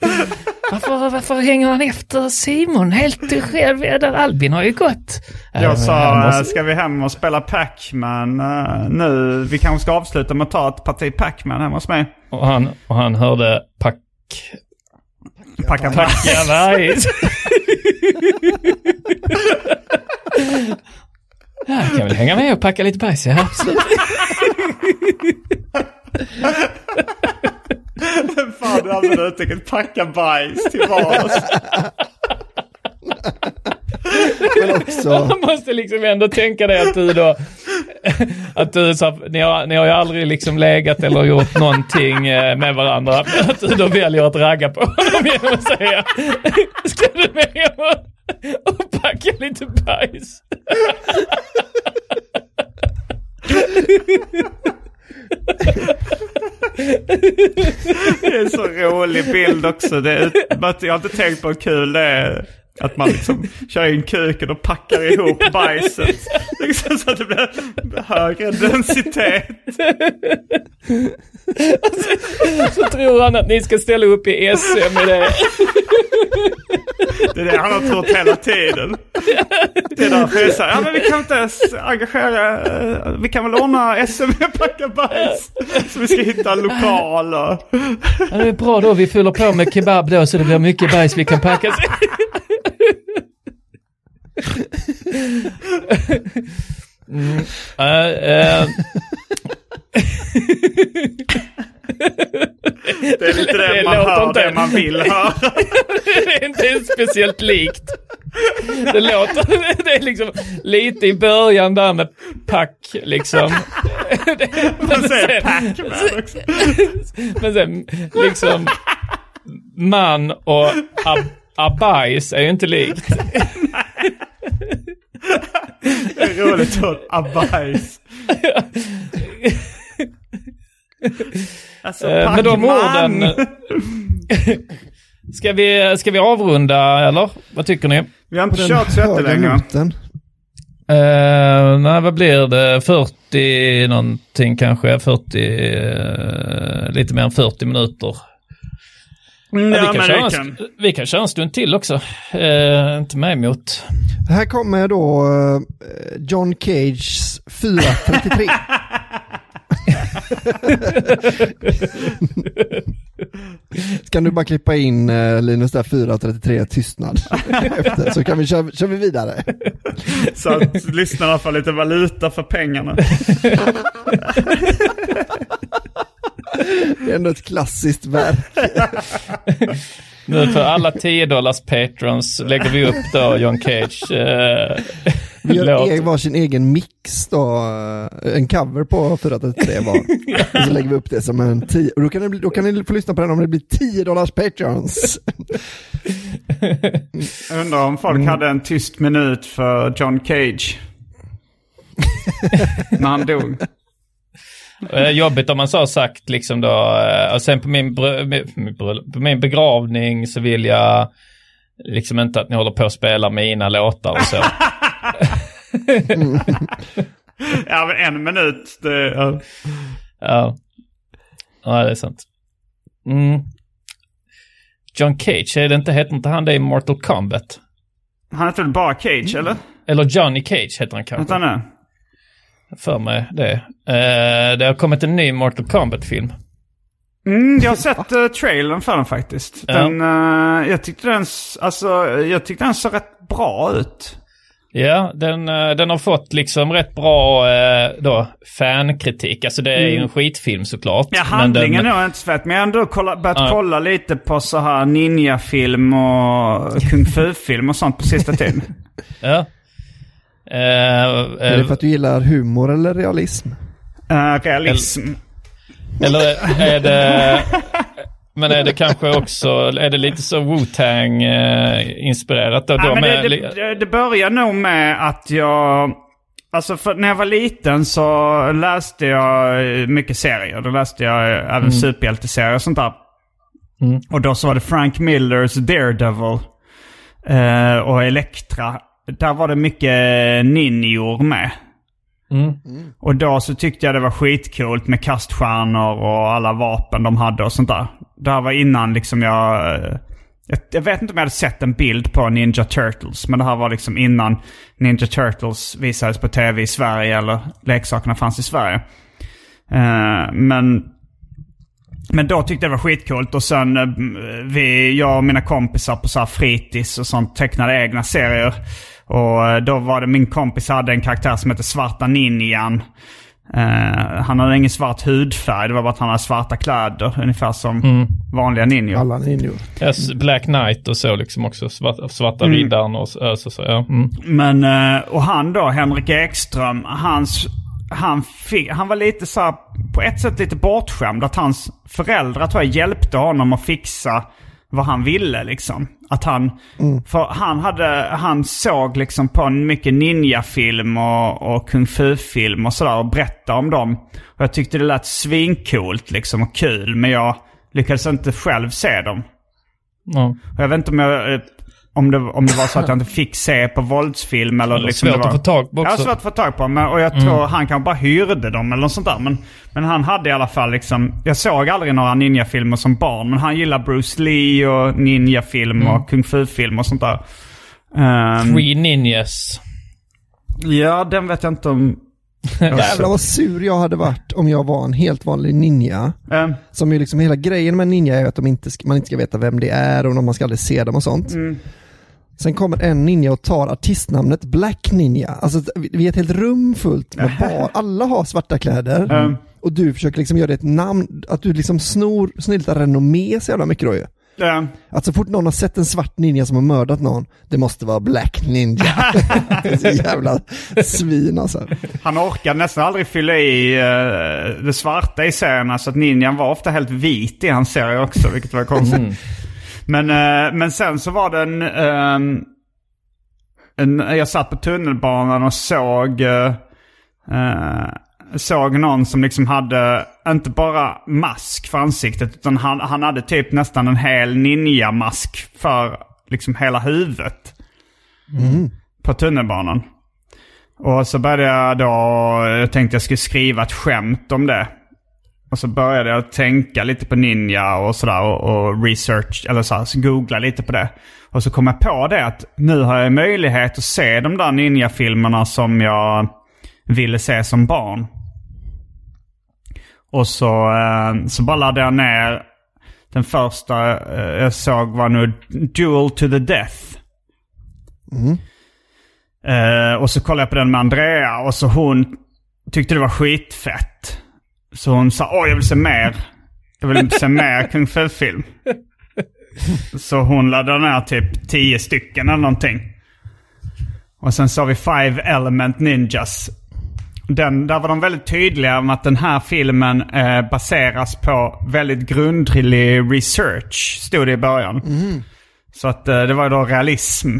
[LAUGHS] varför, varför hänger han efter Simon helt själv? Där Albin har ju gått. Äh,
Jag
men
sa,
måste-
ska vi hem och spela Pac-Man eh, nu? Vi kanske ska avsluta med att ta ett parti Pac-Man hemma hos mig.
och, han, och han hörde pack...
Packa
Packa bajs. [LAUGHS] Ja, jag kan väl hänga med och packa lite bajs, ja. Absolut. [LAUGHS]
Fan, du använder uttrycket packa bajs till vardags.
Men också, [LAUGHS]
Man måste liksom ändå tänka dig att du då, att du så, ni har, ni har ju aldrig liksom legat eller gjort någonting eh, med varandra. Att du då väljer att ragga på honom genom att säga, ska du med hem och, och packa lite bajs? [LAUGHS]
Det är en så rolig bild också. Det är, jag har inte tänkt på hur kul det är. Att man liksom kör in kuken och packar ihop bajset. Liksom så att det blir högre densitet.
Alltså, så tror han att ni ska ställa upp i SM i det. [LAUGHS]
Det är det han har trott hela tiden. Det är därför jag säger, ja men vi kan inte ens engagera, eh, vi kan väl ordna SM med packa bajs. Så vi ska hitta en lokal och...
Ja, det är bra då, vi fyller på med kebab då så det blir mycket bajs vi kan packa. Mm, äh, äh, [LAUGHS]
Det är lite det,
Det
man hör,
inte-
det man vill höra. [LAUGHS]
det är inte speciellt likt. Det låter, det är liksom lite i början där med pack liksom.
Man säger
sen-
Pac-Man också.
Men sen liksom man och ab abajs är ju inte likt.
Det är roligt att abajs. [LAUGHS] Alltså,
Eh, Med de
Pac-Man.
orden. [LAUGHS] Ska vi, ska vi avrunda eller? Vad tycker ni?
Vi har inte
den
kört så jättelänge.
Uh, nej, vad blir det? 40 någonting kanske? 40, uh, lite mer än 40 minuter.
Mm,
Ja,
ja,
vi, kan köra en,
kan.
vi kan köra en stund till också. Uh, inte mig emot.
Här kommer då eh, John Cages 433. [LAUGHS] Ska du bara klippa in eh, Linus där 433 tystnad efter så kan vi köra, kör vi vidare.
Så att lyssnarna får lite valuta för pengarna.
Det är ändå ett klassiskt verk.
Nu för alla 10 dollars patrons lägger vi upp då John Cage. Uh,
Vi gör e- varsin egen mix då, eh, en cover på 433 var. Och så lägger vi upp det som en 10, och då kan, bli, då kan ni få lyssna på den om det blir 10 dollars patrons.
Jag undrar om folk hade en tyst minut för John Cage. När han dog.
Eh, jobbigt om man så har sagt liksom då, eh, och sen på min, på min begravning så vill jag liksom inte att ni håller på att spela mina låtar och så. [LAUGHS]
Ja men en minut. Det, ja.
ja. ja, det är sant. Mm. John Cage, är det inte, heter inte han det i Mortal Kombat?
Han heter väl bara Cage eller?
Eller Johnny Cage heter han kanske.
Vänta nu.
För mig det. Eh, det har kommit en ny Mortal Kombat-film.
Mm, jag har sett uh, trailern för den faktiskt.
Ja.
Den, eh, jag, tyckte den, alltså, jag tyckte den såg rätt bra ut.
Ja, den, den har fått liksom rätt bra då, fankritik. Alltså det är ju en skitfilm såklart.
Ja,
men
handlingen
den,
är inte så fett. Men jag har ändå kolla, börjat
Ja.
kolla lite på så här ninja-film och kung fu-film och sånt på sista tiden. [LAUGHS]
Ja. Eh,
Är det
eh,
för att du gillar humor eller realism?
Uh, realism.
eller är det... Men är det kanske också, är det lite så Wu-Tang eh, inspirerat då?
Ja,
då
men
med,
det, det, det, börjar nog med att jag... Alltså för när jag var liten så läste jag eh, mycket serier. Då läste jag eh, även superhjälteserier och sånt där.
Mm.
Och då så var det Frank Millers Daredevil eh, och Elektra. Där var det mycket ninjor med.
Mm.
Och då så tyckte jag det var skitcoolt med kaststjärnor och alla vapen de hade och sånt där. Det här var innan liksom jag... eh, Jag, vet inte om jag hade sett en bild på Ninja Turtles. Men det här var liksom innan Ninja Turtles visades på tv i Sverige eller leksakerna fanns i Sverige. Eh, men... Men då tyckte jag det var skitcoolt och sen eh, vi, jag och mina kompisar på så fritids och sånt tecknade egna serier. Och eh, då var det min kompis hade en karaktär som hette Svarta Ninjan. Eh, han hade ingen svart hudfärg, det var bara att han hade svarta kläder. Ungefär som vanliga ninjor.
Alla ninjor.
Yes, Black Knight och så liksom också. Svarta, svarta
Mm.
riddaren och så, så, så ja. Mm.
Men, eh, och han då, Henrik Ekström, hans, han, fick, han var lite så här, på ett sätt lite bortskämd. Att hans föräldrar tror jag hjälpte honom att fixa vad han ville liksom. Att han, för han hade, han såg liksom på en mycket ninjafilm och, och kung fu-film och sådär och berättade om dem. Och jag tyckte det lät svinkult liksom och kul men jag lyckades inte själv se dem.
Ja.
Och jag vet inte om jag... Om det, om det var så att jag inte fick se på våldsfilm eller liksom...
svårt
det var,
att få tag på
Ja,
också.
svårt att få tag på. Men, och jag tror han kanske bara hyrde dem eller något sånt där. Men, men han hade i alla fall liksom... Jag såg aldrig några ninjafilmer som barn. Men han gillar Bruce Lee och ninjafilm och kung fu-film och sånt där. Ehm,
Three Ninjas.
ja, den vet jag inte om... [LAUGHS]
Jävlar vad sur jag hade varit om jag var en helt vanlig ninja.
Ehm,
Som ju liksom hela grejen med ninja är att de inte, ska- man inte ska veta vem det är och man ska aldrig se dem och sånt. Sen kommer en ninja och tar artistnamnet Black Ninja. Alltså vi är ett helt rum fullt med bara, alla har svarta kläder.
Mm.
Och du försöker liksom göra det ett namn, att du liksom snor, snyltar renommé så jävla mycket då ju.
ehm,
Att så fort någon har sett en svart ninja som har mördat någon, det måste vara Black Ninja. [LAUGHS] det är så jävla svin alltså.
Han orkade nästan aldrig fylla i eh, det svarta i serierna så att ninjan var ofta helt vit i hans serie också, vilket var konstigt. Men, eh, men sen så var det en, ehm, en... Jag satt på tunnelbanan och såg... eh, eh, såg någon som liksom hade, inte bara mask för ansiktet, utan han, han hade typ nästan en hel ninja-mask för liksom hela huvudet. På tunnelbanan. Och så började jag då, jag tänkte jag skulle skriva ett skämt om det. Och så började jag tänka lite på Ninja och sådär och, och research, eller så, här, så googla lite på det. Och så kom jag på det att nu har jag möjlighet att se de där Ninja-filmerna som jag ville se som barn. Och så, eh, så bara laddade jag ner den första eh, jag såg var nu Duel to the Death. Eh, och så kollade jag på den med Andrea och så hon tyckte det var skitfett. Så hon sa åh jag vill se mer. Jag vill se [LAUGHS] mer kung fu-film. Så hon laddade ner typ tio stycken eller någonting. Och sen sa vi Five Element Ninjas. Den, där var de väldigt tydliga med att den här filmen eh, baseras på väldigt grundlig research, stod det i början. Så att eh, det var då realism.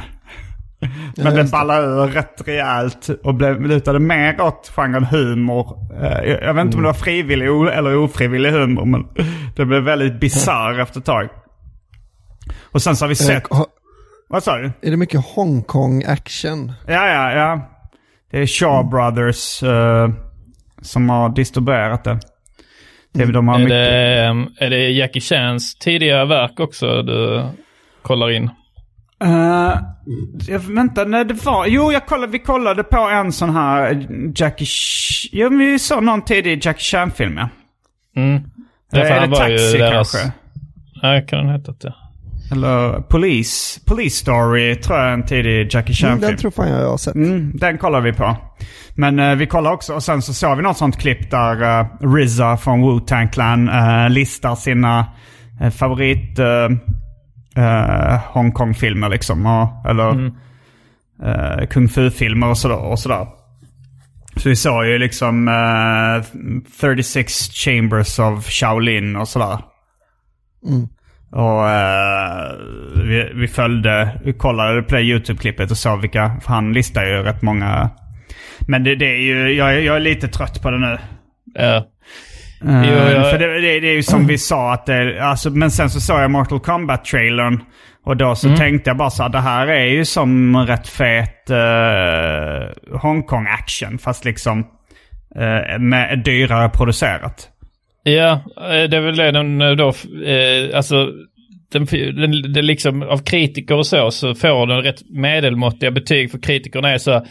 Men den ballade ur rätt rejält och blev, lutade mer åt genren humor. Eh, jag, jag vet inte om det var frivillig eller ofrivillig humor, men det blev väldigt bisarr efter ett tag. Och sen så har vi sett...
Eh, ha-
Vad sa du?
Är det mycket Hongkong action?
Ja, ja, ja. Det är Shaw Brothers eh, som har distribuerat det. Det är, de har
Är
mycket...
det, är det Jackie Chans tidiga verk också du kollar in?
Uh, jag, vänta, nej det var... Jo, jag kollade, vi kollade på en sån här Jackie... Jo, men vi såg någon tidig Jackie Chan-film, ja.
Mm.
Eller
för
är
han
det
var ju
Taxi
deras-
kanske?
Nej, kan den heta det?
Eller Police. Police Story tror jag är en tidig Jackie
Mm,
Chan-film.
den tror fan jag jag har sett.
Mm, den kollar vi på. Men eh, vi kollar också, och sen så såg vi något sånt klipp där uh, RZA från Wu-Tang Clan eh, listar sina uh, favorit uh, Hongkong-filmer liksom. Och, eller eh, kung fu-filmer och sådär, och sådär. Så vi såg ju liksom eh, 36 Chambers of Shaolin och sådär. Och eh, vi, vi följde, vi kollade på det YouTube-klippet och såg vilka, för han listar ju rätt många. Men det, det är ju, jag, jag är lite trött på det nu.
Ja. Jag-
För det, det, det är ju som vi sa att det, alltså, men sen så såg jag Mortal Kombat-trailern. Och då så tänkte jag bara så här, det här är ju som rätt fet uh, Hongkong-action. Fast liksom uh, med dyrare producerat.
Ja, det är väl det den då, eh, alltså, den, den, det liksom av kritiker och så, så får den rätt medelmåttiga betyg för kritikerna är så,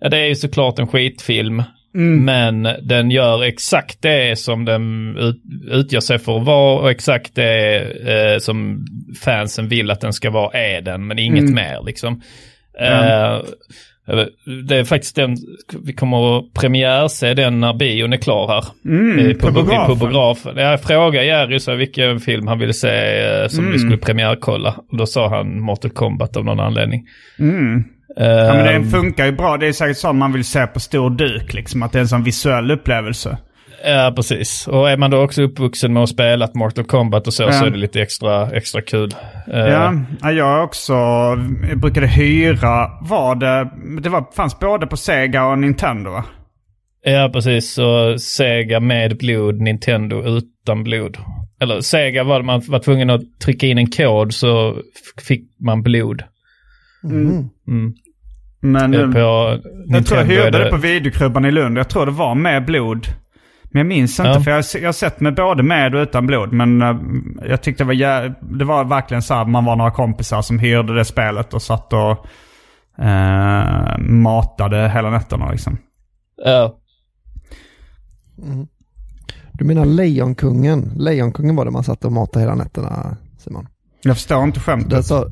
ja det är ju såklart en skitfilm. Men den gör exakt det som den ut, utgör sig för att vara och exakt det eh, som fansen vill att den ska vara är den, men inget mer liksom. Eh, det är faktiskt den, vi kommer att premiärse den när bion är klar här.
Mm,
Eh,
biografen.
biografen. Jag frågade Jerry så vilken film han ville se eh, som
Mm.
vi skulle premiärkolla. Och då sa han Mortal Kombat av någon anledning.
Mm. Ja, men
Ehm,
den funkar ju bra. Det är säkert sånt man vill se på stor duk. Liksom, att det är en sån visuell upplevelse.
Ja, precis. Och är man då också uppvuxen med att spela Mortal Kombat och så,
Ja.
så är det lite extra, extra kul. Eh,
Ja, ja, jag också. Jag brukade hyra. Var det... Det var, fanns både på Sega och Nintendo va?
ja, precis. Så Sega med blod, Nintendo utan blod. Eller Sega var man var tvungen att trycka in en kod så fick man blod. Mm.
Men
Eh, På
jag tror jag
Nintendo
hyrde det på videoklubban i Lund. Jag tror det var med blod. Men jag minns inte
Ja.
för jag, har- jag har sett med både med och utan blod. Men eh, jag tyckte det var, jä- det var verkligen så här man var några kompisar som hyrde det spelet och satt och eh, matade hela nätterna liksom.
Ja.
Du menar Lejonkungen? Lejonkungen var det man satt och matade hela nätterna, Simon.
Jag förstår inte skämtet.
Där sa,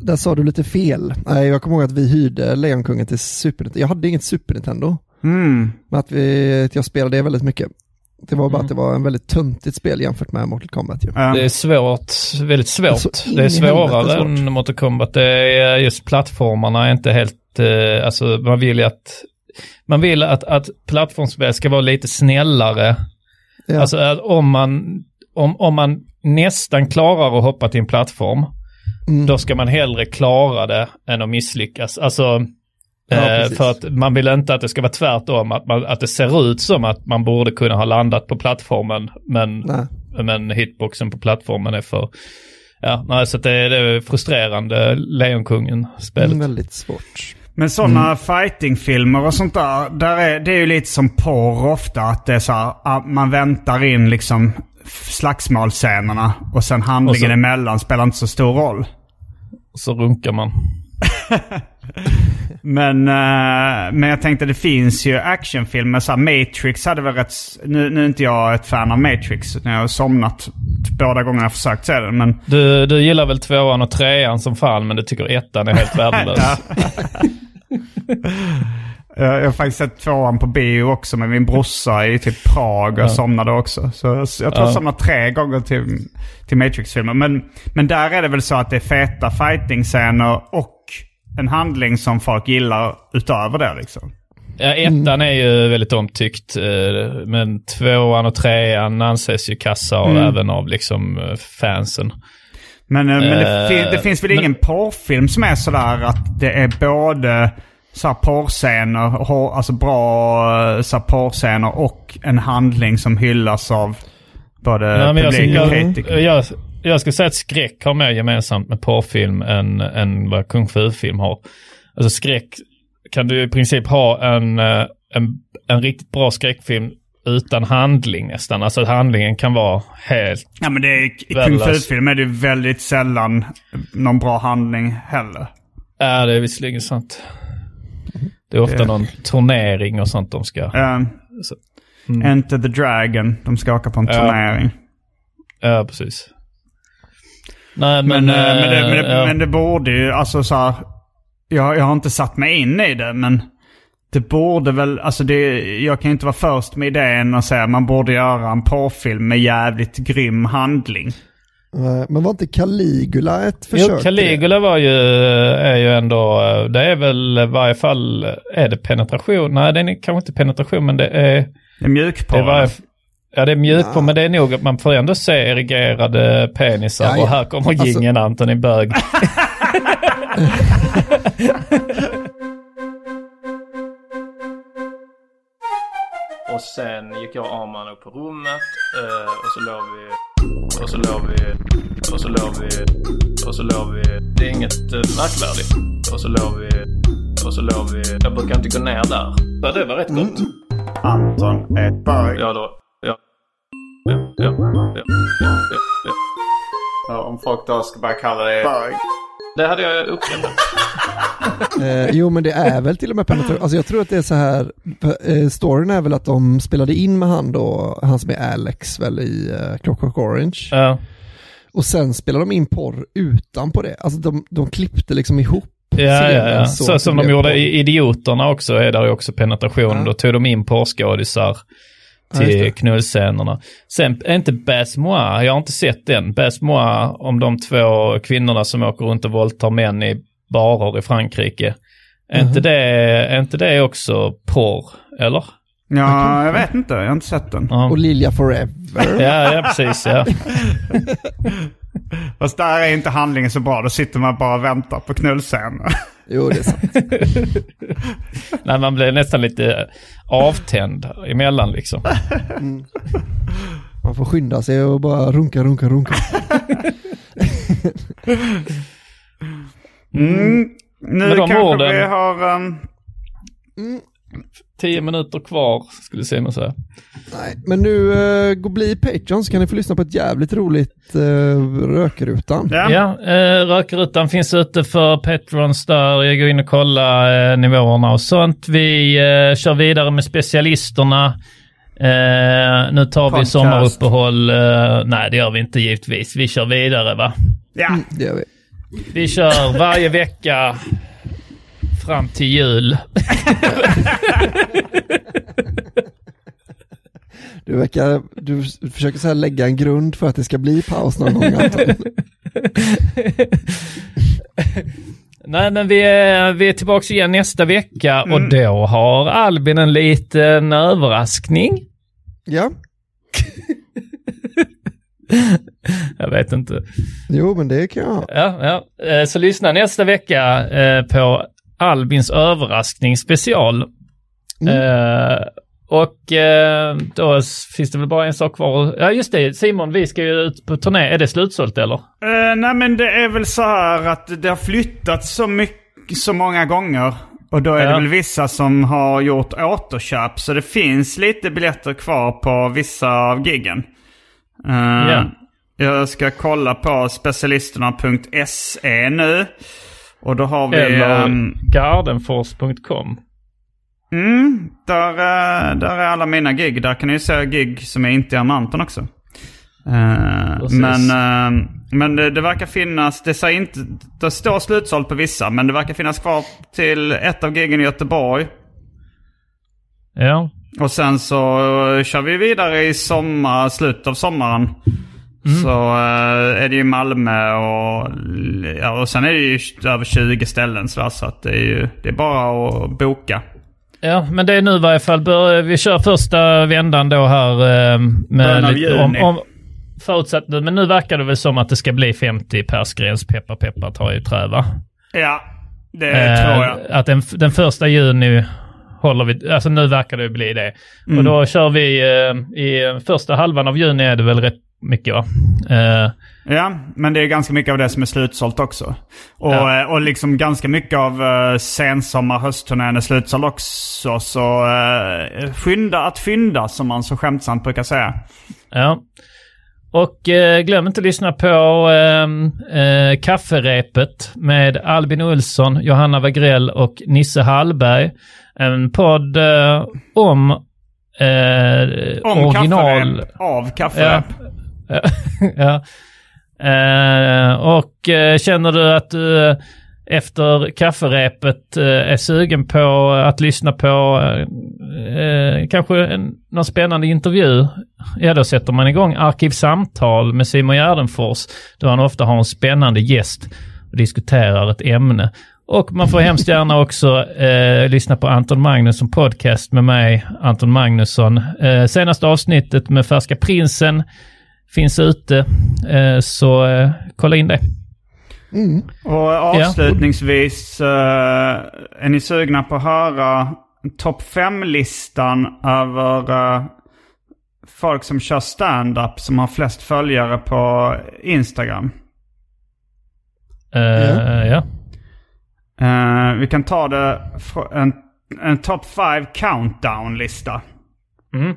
där sa du lite fel. Nej, jag kommer ihåg att vi hyrde Lejonkungen till Super Nintendo. Jag hade inget Super Nintendo.
Mm.
Men att, vi, att jag spelade det väldigt mycket. Det var bara att det var en väldigt töntigt spel jämfört med Mortal Kombat ju.
Det är svårt, väldigt svårt.
Alltså,
det är svårare
svårt.
än Mortal Kombat. Det är just plattformarna är inte helt, eh, alltså man vill ju att, man vill att, att plattformsspel ska vara lite snällare.
Ja.
Alltså att om man, om, om man nästan klarar att hoppa till en plattform,
Mm.
då ska man hellre klara det än att misslyckas. Alltså,
Ja,
eh, för att man vill inte att det ska vara tvärtom, att, man, att det ser ut som att man borde kunna ha landat på plattformen, men
Nej.
men hitboxen på plattformen är för... Ja, nej, så det, är- det är frustrerande, Lejonkungen-spelet.
Mm, väldigt svårt.
Men sådana fightingfilmer och sånt där, där är, det är ju lite som porr ofta. Att det är så här, att man väntar in liksom slagsmålscenerna och sen handlingen
Och så-
emellan spelar inte så stor roll.
Så runkar man. [LAUGHS]
Men, eh, men jag tänkte det finns ju actionfilmer. Så Matrix hade väl rätt... Nu, nu är inte jag ett fan av Matrix. utan Jag har somnat båda gångerna jag försökt se den. Men
Du, du gillar väl tvåan och trean som fan men du tycker ettan är helt [LAUGHS] värdelös. [LAUGHS]
Ja. Eh, jag har faktiskt sett tvåan på bio också med min brorsa i typ Prag och somnade också. Så jag, jag tror jag somnade tre gånger till, till Matrix-filmer. Men, men där är det väl så att det är feta fighting-scener och en handling som folk gillar utöver det liksom.
Ja, ettan är ju väldigt omtyckt. eh, Men tvåan och trean anses ju kassa av, även av liksom fansen.
Men, eh, men det, fin- det finns väl
men-
ingen porrfilm som är sådär att det är både så porrscener, hår- alltså bra eh, så porrscener och en handling som hyllas av både
jag,
publik och
jag,
kritiker.
jag, jag skulle säga att skräck har mer gemensamt med porrfilm än, än vad kung fu-film har. Alltså skräck kan du i princip ha en, eh, en, en riktigt bra skräckfilm utan handling nästan. Alltså handlingen kan vara helt...
Ja men det är, i kung fu-film är det väldigt sällan någon bra handling heller.
Ja, det är visserligen sant. Det är ofta
Det-
någon turnering och sånt de ska...
Uh,
Så-
Enter the Dragon, de ska åka på en
Ja.
turnering.
Ja, precis. Nej,
Men,
men...
eh, men, det, men, det,
ja.
men det borde ju, alltså så här, jag, jag har inte satt mig in i det, men det borde väl, alltså det, jag kan inte vara först med idén och säga att man borde göra en porrfilm med jävligt grym handling.
Eh, Men var inte Caligula ett
Jo,
försök? till
Caligula var ju, är ju ändå, det är väl i varje fall, är det penetration? Nej, det är kanske inte penetration, men det är,
Det är mjukporr.
det var, ja det är mjukt på, men det är nog att man får ändå se erigerade penisar.
Ja, ja.
Och här kommer
Alltså-
gingen Anthony Bög. [LAUGHS] Och sen gick jag och Arman upp på rummet eh, och så låg vi och så låg vi och så låg vi och så låg vi. Det är inget eh, märkvärdigt. Och så låg vi och så låg vi. Jag brukar inte gå ner där. Ja, det var rätt gott.
Anton ett bög.
Ja då. Ja. Ja, ja, ja, ja, ja, ja.
Ja, Om folk då ska börja kalla det bög.
Det hade jag uppskattat.
Eh, jo men det är väl till och med penetration. Alltså jag tror att det är så här, eh, storyn är väl att de spelade in med han då, han som är Alex väl i eh, Clockwork Orange.
Ja.
Och sen spelade de in porr utan på det. Alltså de, de klippte liksom ihop
Ja, ja, ja.
så
Så, som de gjorde i Idioterna också, är där ju också penetration.
Ja.
Då tog de in porrskådisar till
det.
knullscenerna. Sen är inte Baz Moi, jag har inte sett den. Baz Moi om de två kvinnorna som åker runt och våldtar män i barer i Frankrike. Är,
Mhm.
inte det, är inte det också porr, eller?
Ja, jag vet inte. Jag har inte sett den.
Ja,
Och Lilja Forever. [LAUGHS]
ja, ja precis. Ja. [LAUGHS]
Fast där är inte handlingen så bra. Då sitter man bara och väntar på knullscenen.
Jo det är sant. [LAUGHS]
Nej, man blir nästan lite avtänd emellan liksom.
Man får skynda sig och bara runka, runka, runka.
Mm. Nu kanske
orden-
vi har... Um,
Tio minuter kvar skulle Simon säga.
Nej, men nu uh, gå bli Patreon så kan ni få lyssna på ett jävligt roligt uh, Rökrutan.
ja.
Ja, eh, Rökrutan finns ute för Patrons där. Jag går in och kollar eh, nivåerna och sånt. Vi eh, kör vidare med specialisterna. Eh, nu tar vi
Podcast.
sommaruppehåll. Eh, nej, det gör vi inte givetvis. Vi kör vidare va.
ja.
Det gör vi.
Vi kör varje vecka fram till jul. [LAUGHS]
Du, verkar, du försöker så här lägga en grund för att det ska bli paus någon gång Anton. [LAUGHS]
Nej, men vi är, vi är tillbaka igen nästa vecka och då har Albin en liten överraskning.
Ja, [LAUGHS]
Jag vet inte.
jo men det kan jag ha.
Ja, ja. Eh, Så lyssna nästa vecka eh, på Albins överraskning special. Eh, och eh, då finns det väl bara en sak kvar. Ja, just det. Simon, vi ska ju ut på turné. Är det slutsålt eller?
Eh, nej men det är väl så här att det har flyttat så mycket, så många gånger. Och då är det
Ja.
väl vissa som har gjort återköp. Så det finns lite biljetter kvar på vissa av giggen. Eh,
Ja.
Jag ska kolla på specialisterna.se nu. Och då har vi...
Eller
ehm,
gardenfors.com.
Mm, där, eh, där är alla mina gig. Där kan ni se gig som är inte i Amanten också.
Precis.
men eh, men det, det verkar finnas, det, säger inte, det står slutsålt på vissa, men det verkar finnas kvar till ett av giggen i Göteborg.
Ja.
Och sen så kör vi vidare i sommar, slutet av sommaren. Så eh, är det ju Malmö och, ja, och sen är det ju över 20 ställen. Så, så att det är ju det är bara att boka.
Ja, men det är nu i varje fall. Vi kör första vändan då här. Eh,
Början av
med lite, om, om, förutsatt, men nu verkar det väl som att det ska bli 50 pers gräns. Peppar peppar tar i trä va?
Ja, det
Eh,
tror jag.
Att den, den första juni håller vi, alltså nu verkar det bli det.
Mm.
Och då kör vi eh, i första halvan av juni är det väl rätt mycket va? Eh,
Ja, men det är ganska mycket av det som är slutsålt också. Och,
Ja.
eh, och liksom ganska mycket av uh, sensommar höstturnén är slutsåld också. Så uh, skynda att fynda som man så skämtsamt brukar säga.
Ja. Och eh, glöm inte att lyssna på eh, eh, Kafferepet med Albin Olsson, Johanna Wagrell och Nisse Hallberg. En podd om,
Om
original...
kafferep, av kafferep.
Ja. [LAUGHS] ja. Eh, och eh, känner du att du eh, efter kafferepet eh, är sugen på att lyssna på eh, eh, kanske en, någon spännande intervju, ja då sätter man igång Arkivsamtal med Simon Gärdenfors, då han ofta har en spännande gäst och diskuterar ett ämne. Och man får hemskt gärna också eh, lyssna på Anton Magnusson podcast med mig, Anton Magnusson. Eh, senaste avsnittet med Färska Prinsen finns ute, eh, så eh, kolla in det.
Och avslutningsvis, eh, är ni sugna på att höra topp 5-listan över eh, folk som kör stand-up som har flest följare på Instagram?
Eh, ja.
Eh, vi kan ta det en, en top 5 countdown-lista.
Mm.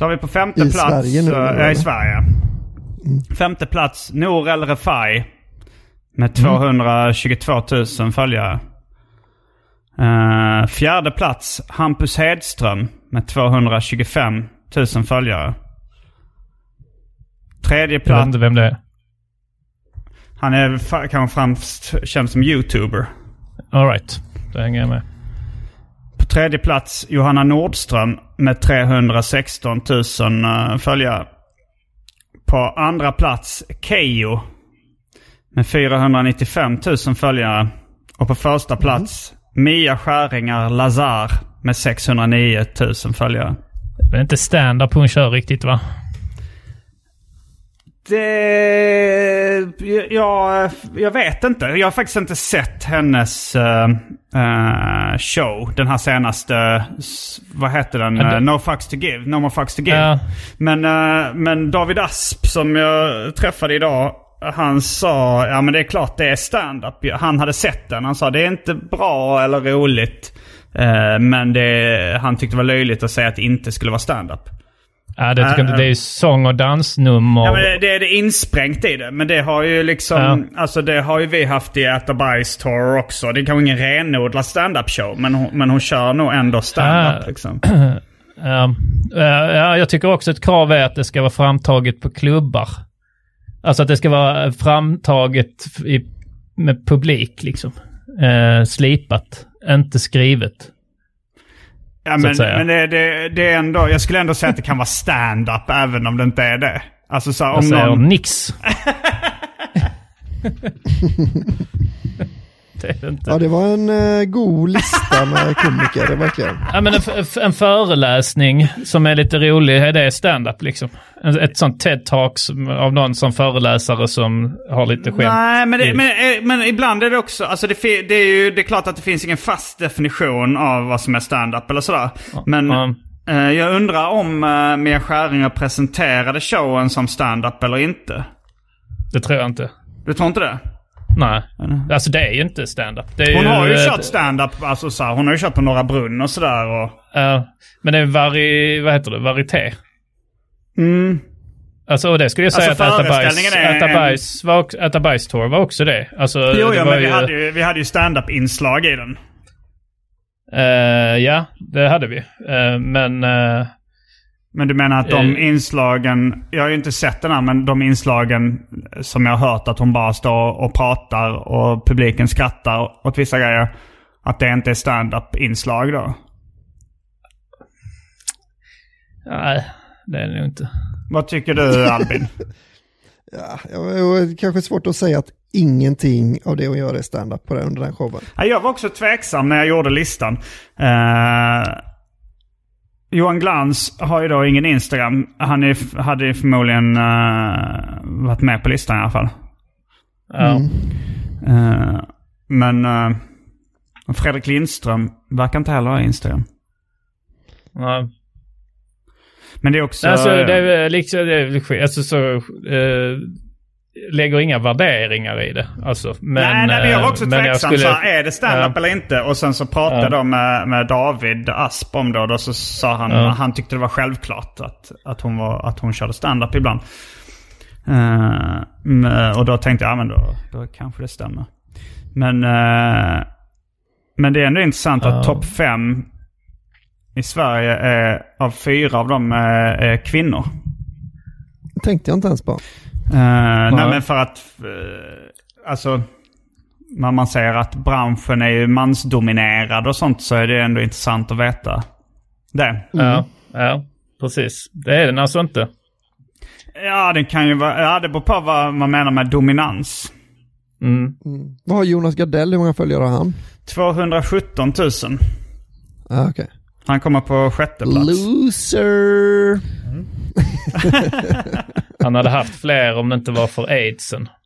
Då har vi på femte
I
plats...
Sverige nu,
ja, i Sverige. Femte plats, Nour El Refai. Med 222 000 följare. Eh, fjärde plats, Hampus Hedström. Med 225 000 följare. Tredje
Jag vet
plats,
inte vem det är.
han är kanske främst känd som YouTuber.
Alright, då hänger jag med.
Tredje plats Johanna Nordström med 316 000 eh, följare. På andra plats Keyyo med 495 000 följare. Och på första plats Mia Skäringar Lazar med 609 000 följare.
Det är inte stand-up hon kör riktigt va?
Det... Jag, jag vet inte. Jag har faktiskt inte sett hennes eh, eh, show. Den här senaste... Vad heter den? Eh, no fucks to give. No more fucks to give. Men, eh, men David Asp som jag träffade idag. Han sa, ja men det är klart det är stand-up. Han hade sett den. Han sa det är inte bra eller roligt. Eh, men det, han tyckte det var löjligt att säga att det inte skulle vara stand-up.
Ja, det tycker jag. Det är ju sång och dansnummer.
Ja, men det, det är det insprängt i det. Men det har ju liksom... Alltså det har ju vi haft i Bajs Tour också. Det är kanske ingen renodlad stand-up show. Men hon, men hon kör nog ändå stand-up
Ah.
liksom. [CLEARS THROAT]
Ja, ja, ja, jag tycker också ett krav är att det ska vara framtaget på klubbar. Alltså att det ska vara framtaget i, med publik liksom. Eh, slipat, inte skrivet.
Ja, men, men det, det, det är ändå... Jag skulle ändå säga att det kan vara stand-up [LAUGHS] även om det inte är det. Alltså så här,
Jag
om
säger
någon...
nix. [LAUGHS] det är det inte.
Ja, det var en eh, god lista med [LAUGHS] komiker, det verkligen.
Ja, men en, en föreläsning som är lite rolig, är det stand-up liksom? Ett sånt TED-talk av någon som föreläsare som har lite skämt.
Nej, men, det, men, eh, men ibland är det också... Alltså det, det är ju det är klart att det finns ingen fast definition av vad som är stand-up eller sådär. Men
Ja.
eh, jag undrar om uh, Mia Skäringer presenterade showen som stand-up eller inte.
Det tror jag inte.
Du tror inte det?
Nej, alltså det är ju inte stand-up. Det
Hon har ju kört stand-up, alltså så här, hon har ju kört på Norra Brunn och sådär. Och,
Ja, men det är vari, vad heter det, varieté.
mm,
Alltså och det skulle jag säga
Alltså,
att Äta bajs,
föreställningen är
äta
en-
bajs, var, också- äta bajs tour var också det. Alltså,
jo,
det
jo,
var
men vi
ju,
hade ju, vi hade ju stand-up-inslag i den.
eh, ja, det hade vi. Eh, men eh,
Men du menar att de
Eh.
inslagen, jag har ju inte sett den här, men de inslagen som jag har hört att hon bara står och pratar och publiken skrattar åt vissa grejer. Att det inte är stand-up-inslag då?
nej, det är det nog inte.
Vad tycker du Albin? [LAUGHS]
Ja, det kanske är svårt att säga att ingenting av det hon gör är stand-up på den, under den showen.
Ja, Jag var också tveksam när jag gjorde listan. Eh, Johan Glans har ju då ingen Instagram. Han är, hade ju förmodligen eh, varit med på listan i alla fall.
Ja.
Eh, men eh, Fredrik Lindström verkar inte heller ha Instagram.
Ja.
Men det är också...
alltså, det är liksom, det är alltså så, lägger inga värderingar i det. Alltså, men,
nej, nej, men jag var också
eh, jag
tveksam.
skulle-
så här, är det stand-up
Ja.
eller inte? Och sen så pratade
Ja.
jag med, med David Asp om det. Och då så sa han
Ja.
han tyckte det var självklart att, att, hon, var, att hon körde stand-up ibland. Men- och då tänkte jag, ja men då, då kanske det stämmer. Men, eh, men det är ändå intressant att
Ja.
topp fem i Sverige är, av fyra av dem är, är kvinnor.
Det tänkte jag inte ens på.
Uh, nej men för att, eh, alltså, när man säger att branschen är ju mansdominerad och sånt så är det ändå intressant att veta det.
Ja, ja, precis. Det är den alltså inte.
Ja, det kan ju vara, ja det beror på vad man menar med dominans.
Mm.
Vad har Jonas Gardell, hur många följare har han?
217 000.
Ah, okej.
Han kommer på sjätte plats.
Loser! [LAUGHS] [LAUGHS]
Han hade haft fler om det inte var för aidsen. [LAUGHS]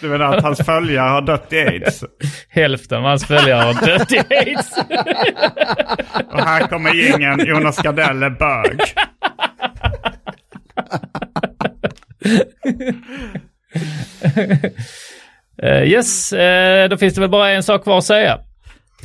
Du menar att hans följare har dött i aids?
Hälften av hans följare har dött i aids. [LAUGHS]
Och här kommer gängen Jonas Gardell är bög. [LAUGHS]
Eh, yes, eh, då finns det väl bara en sak kvar att säga.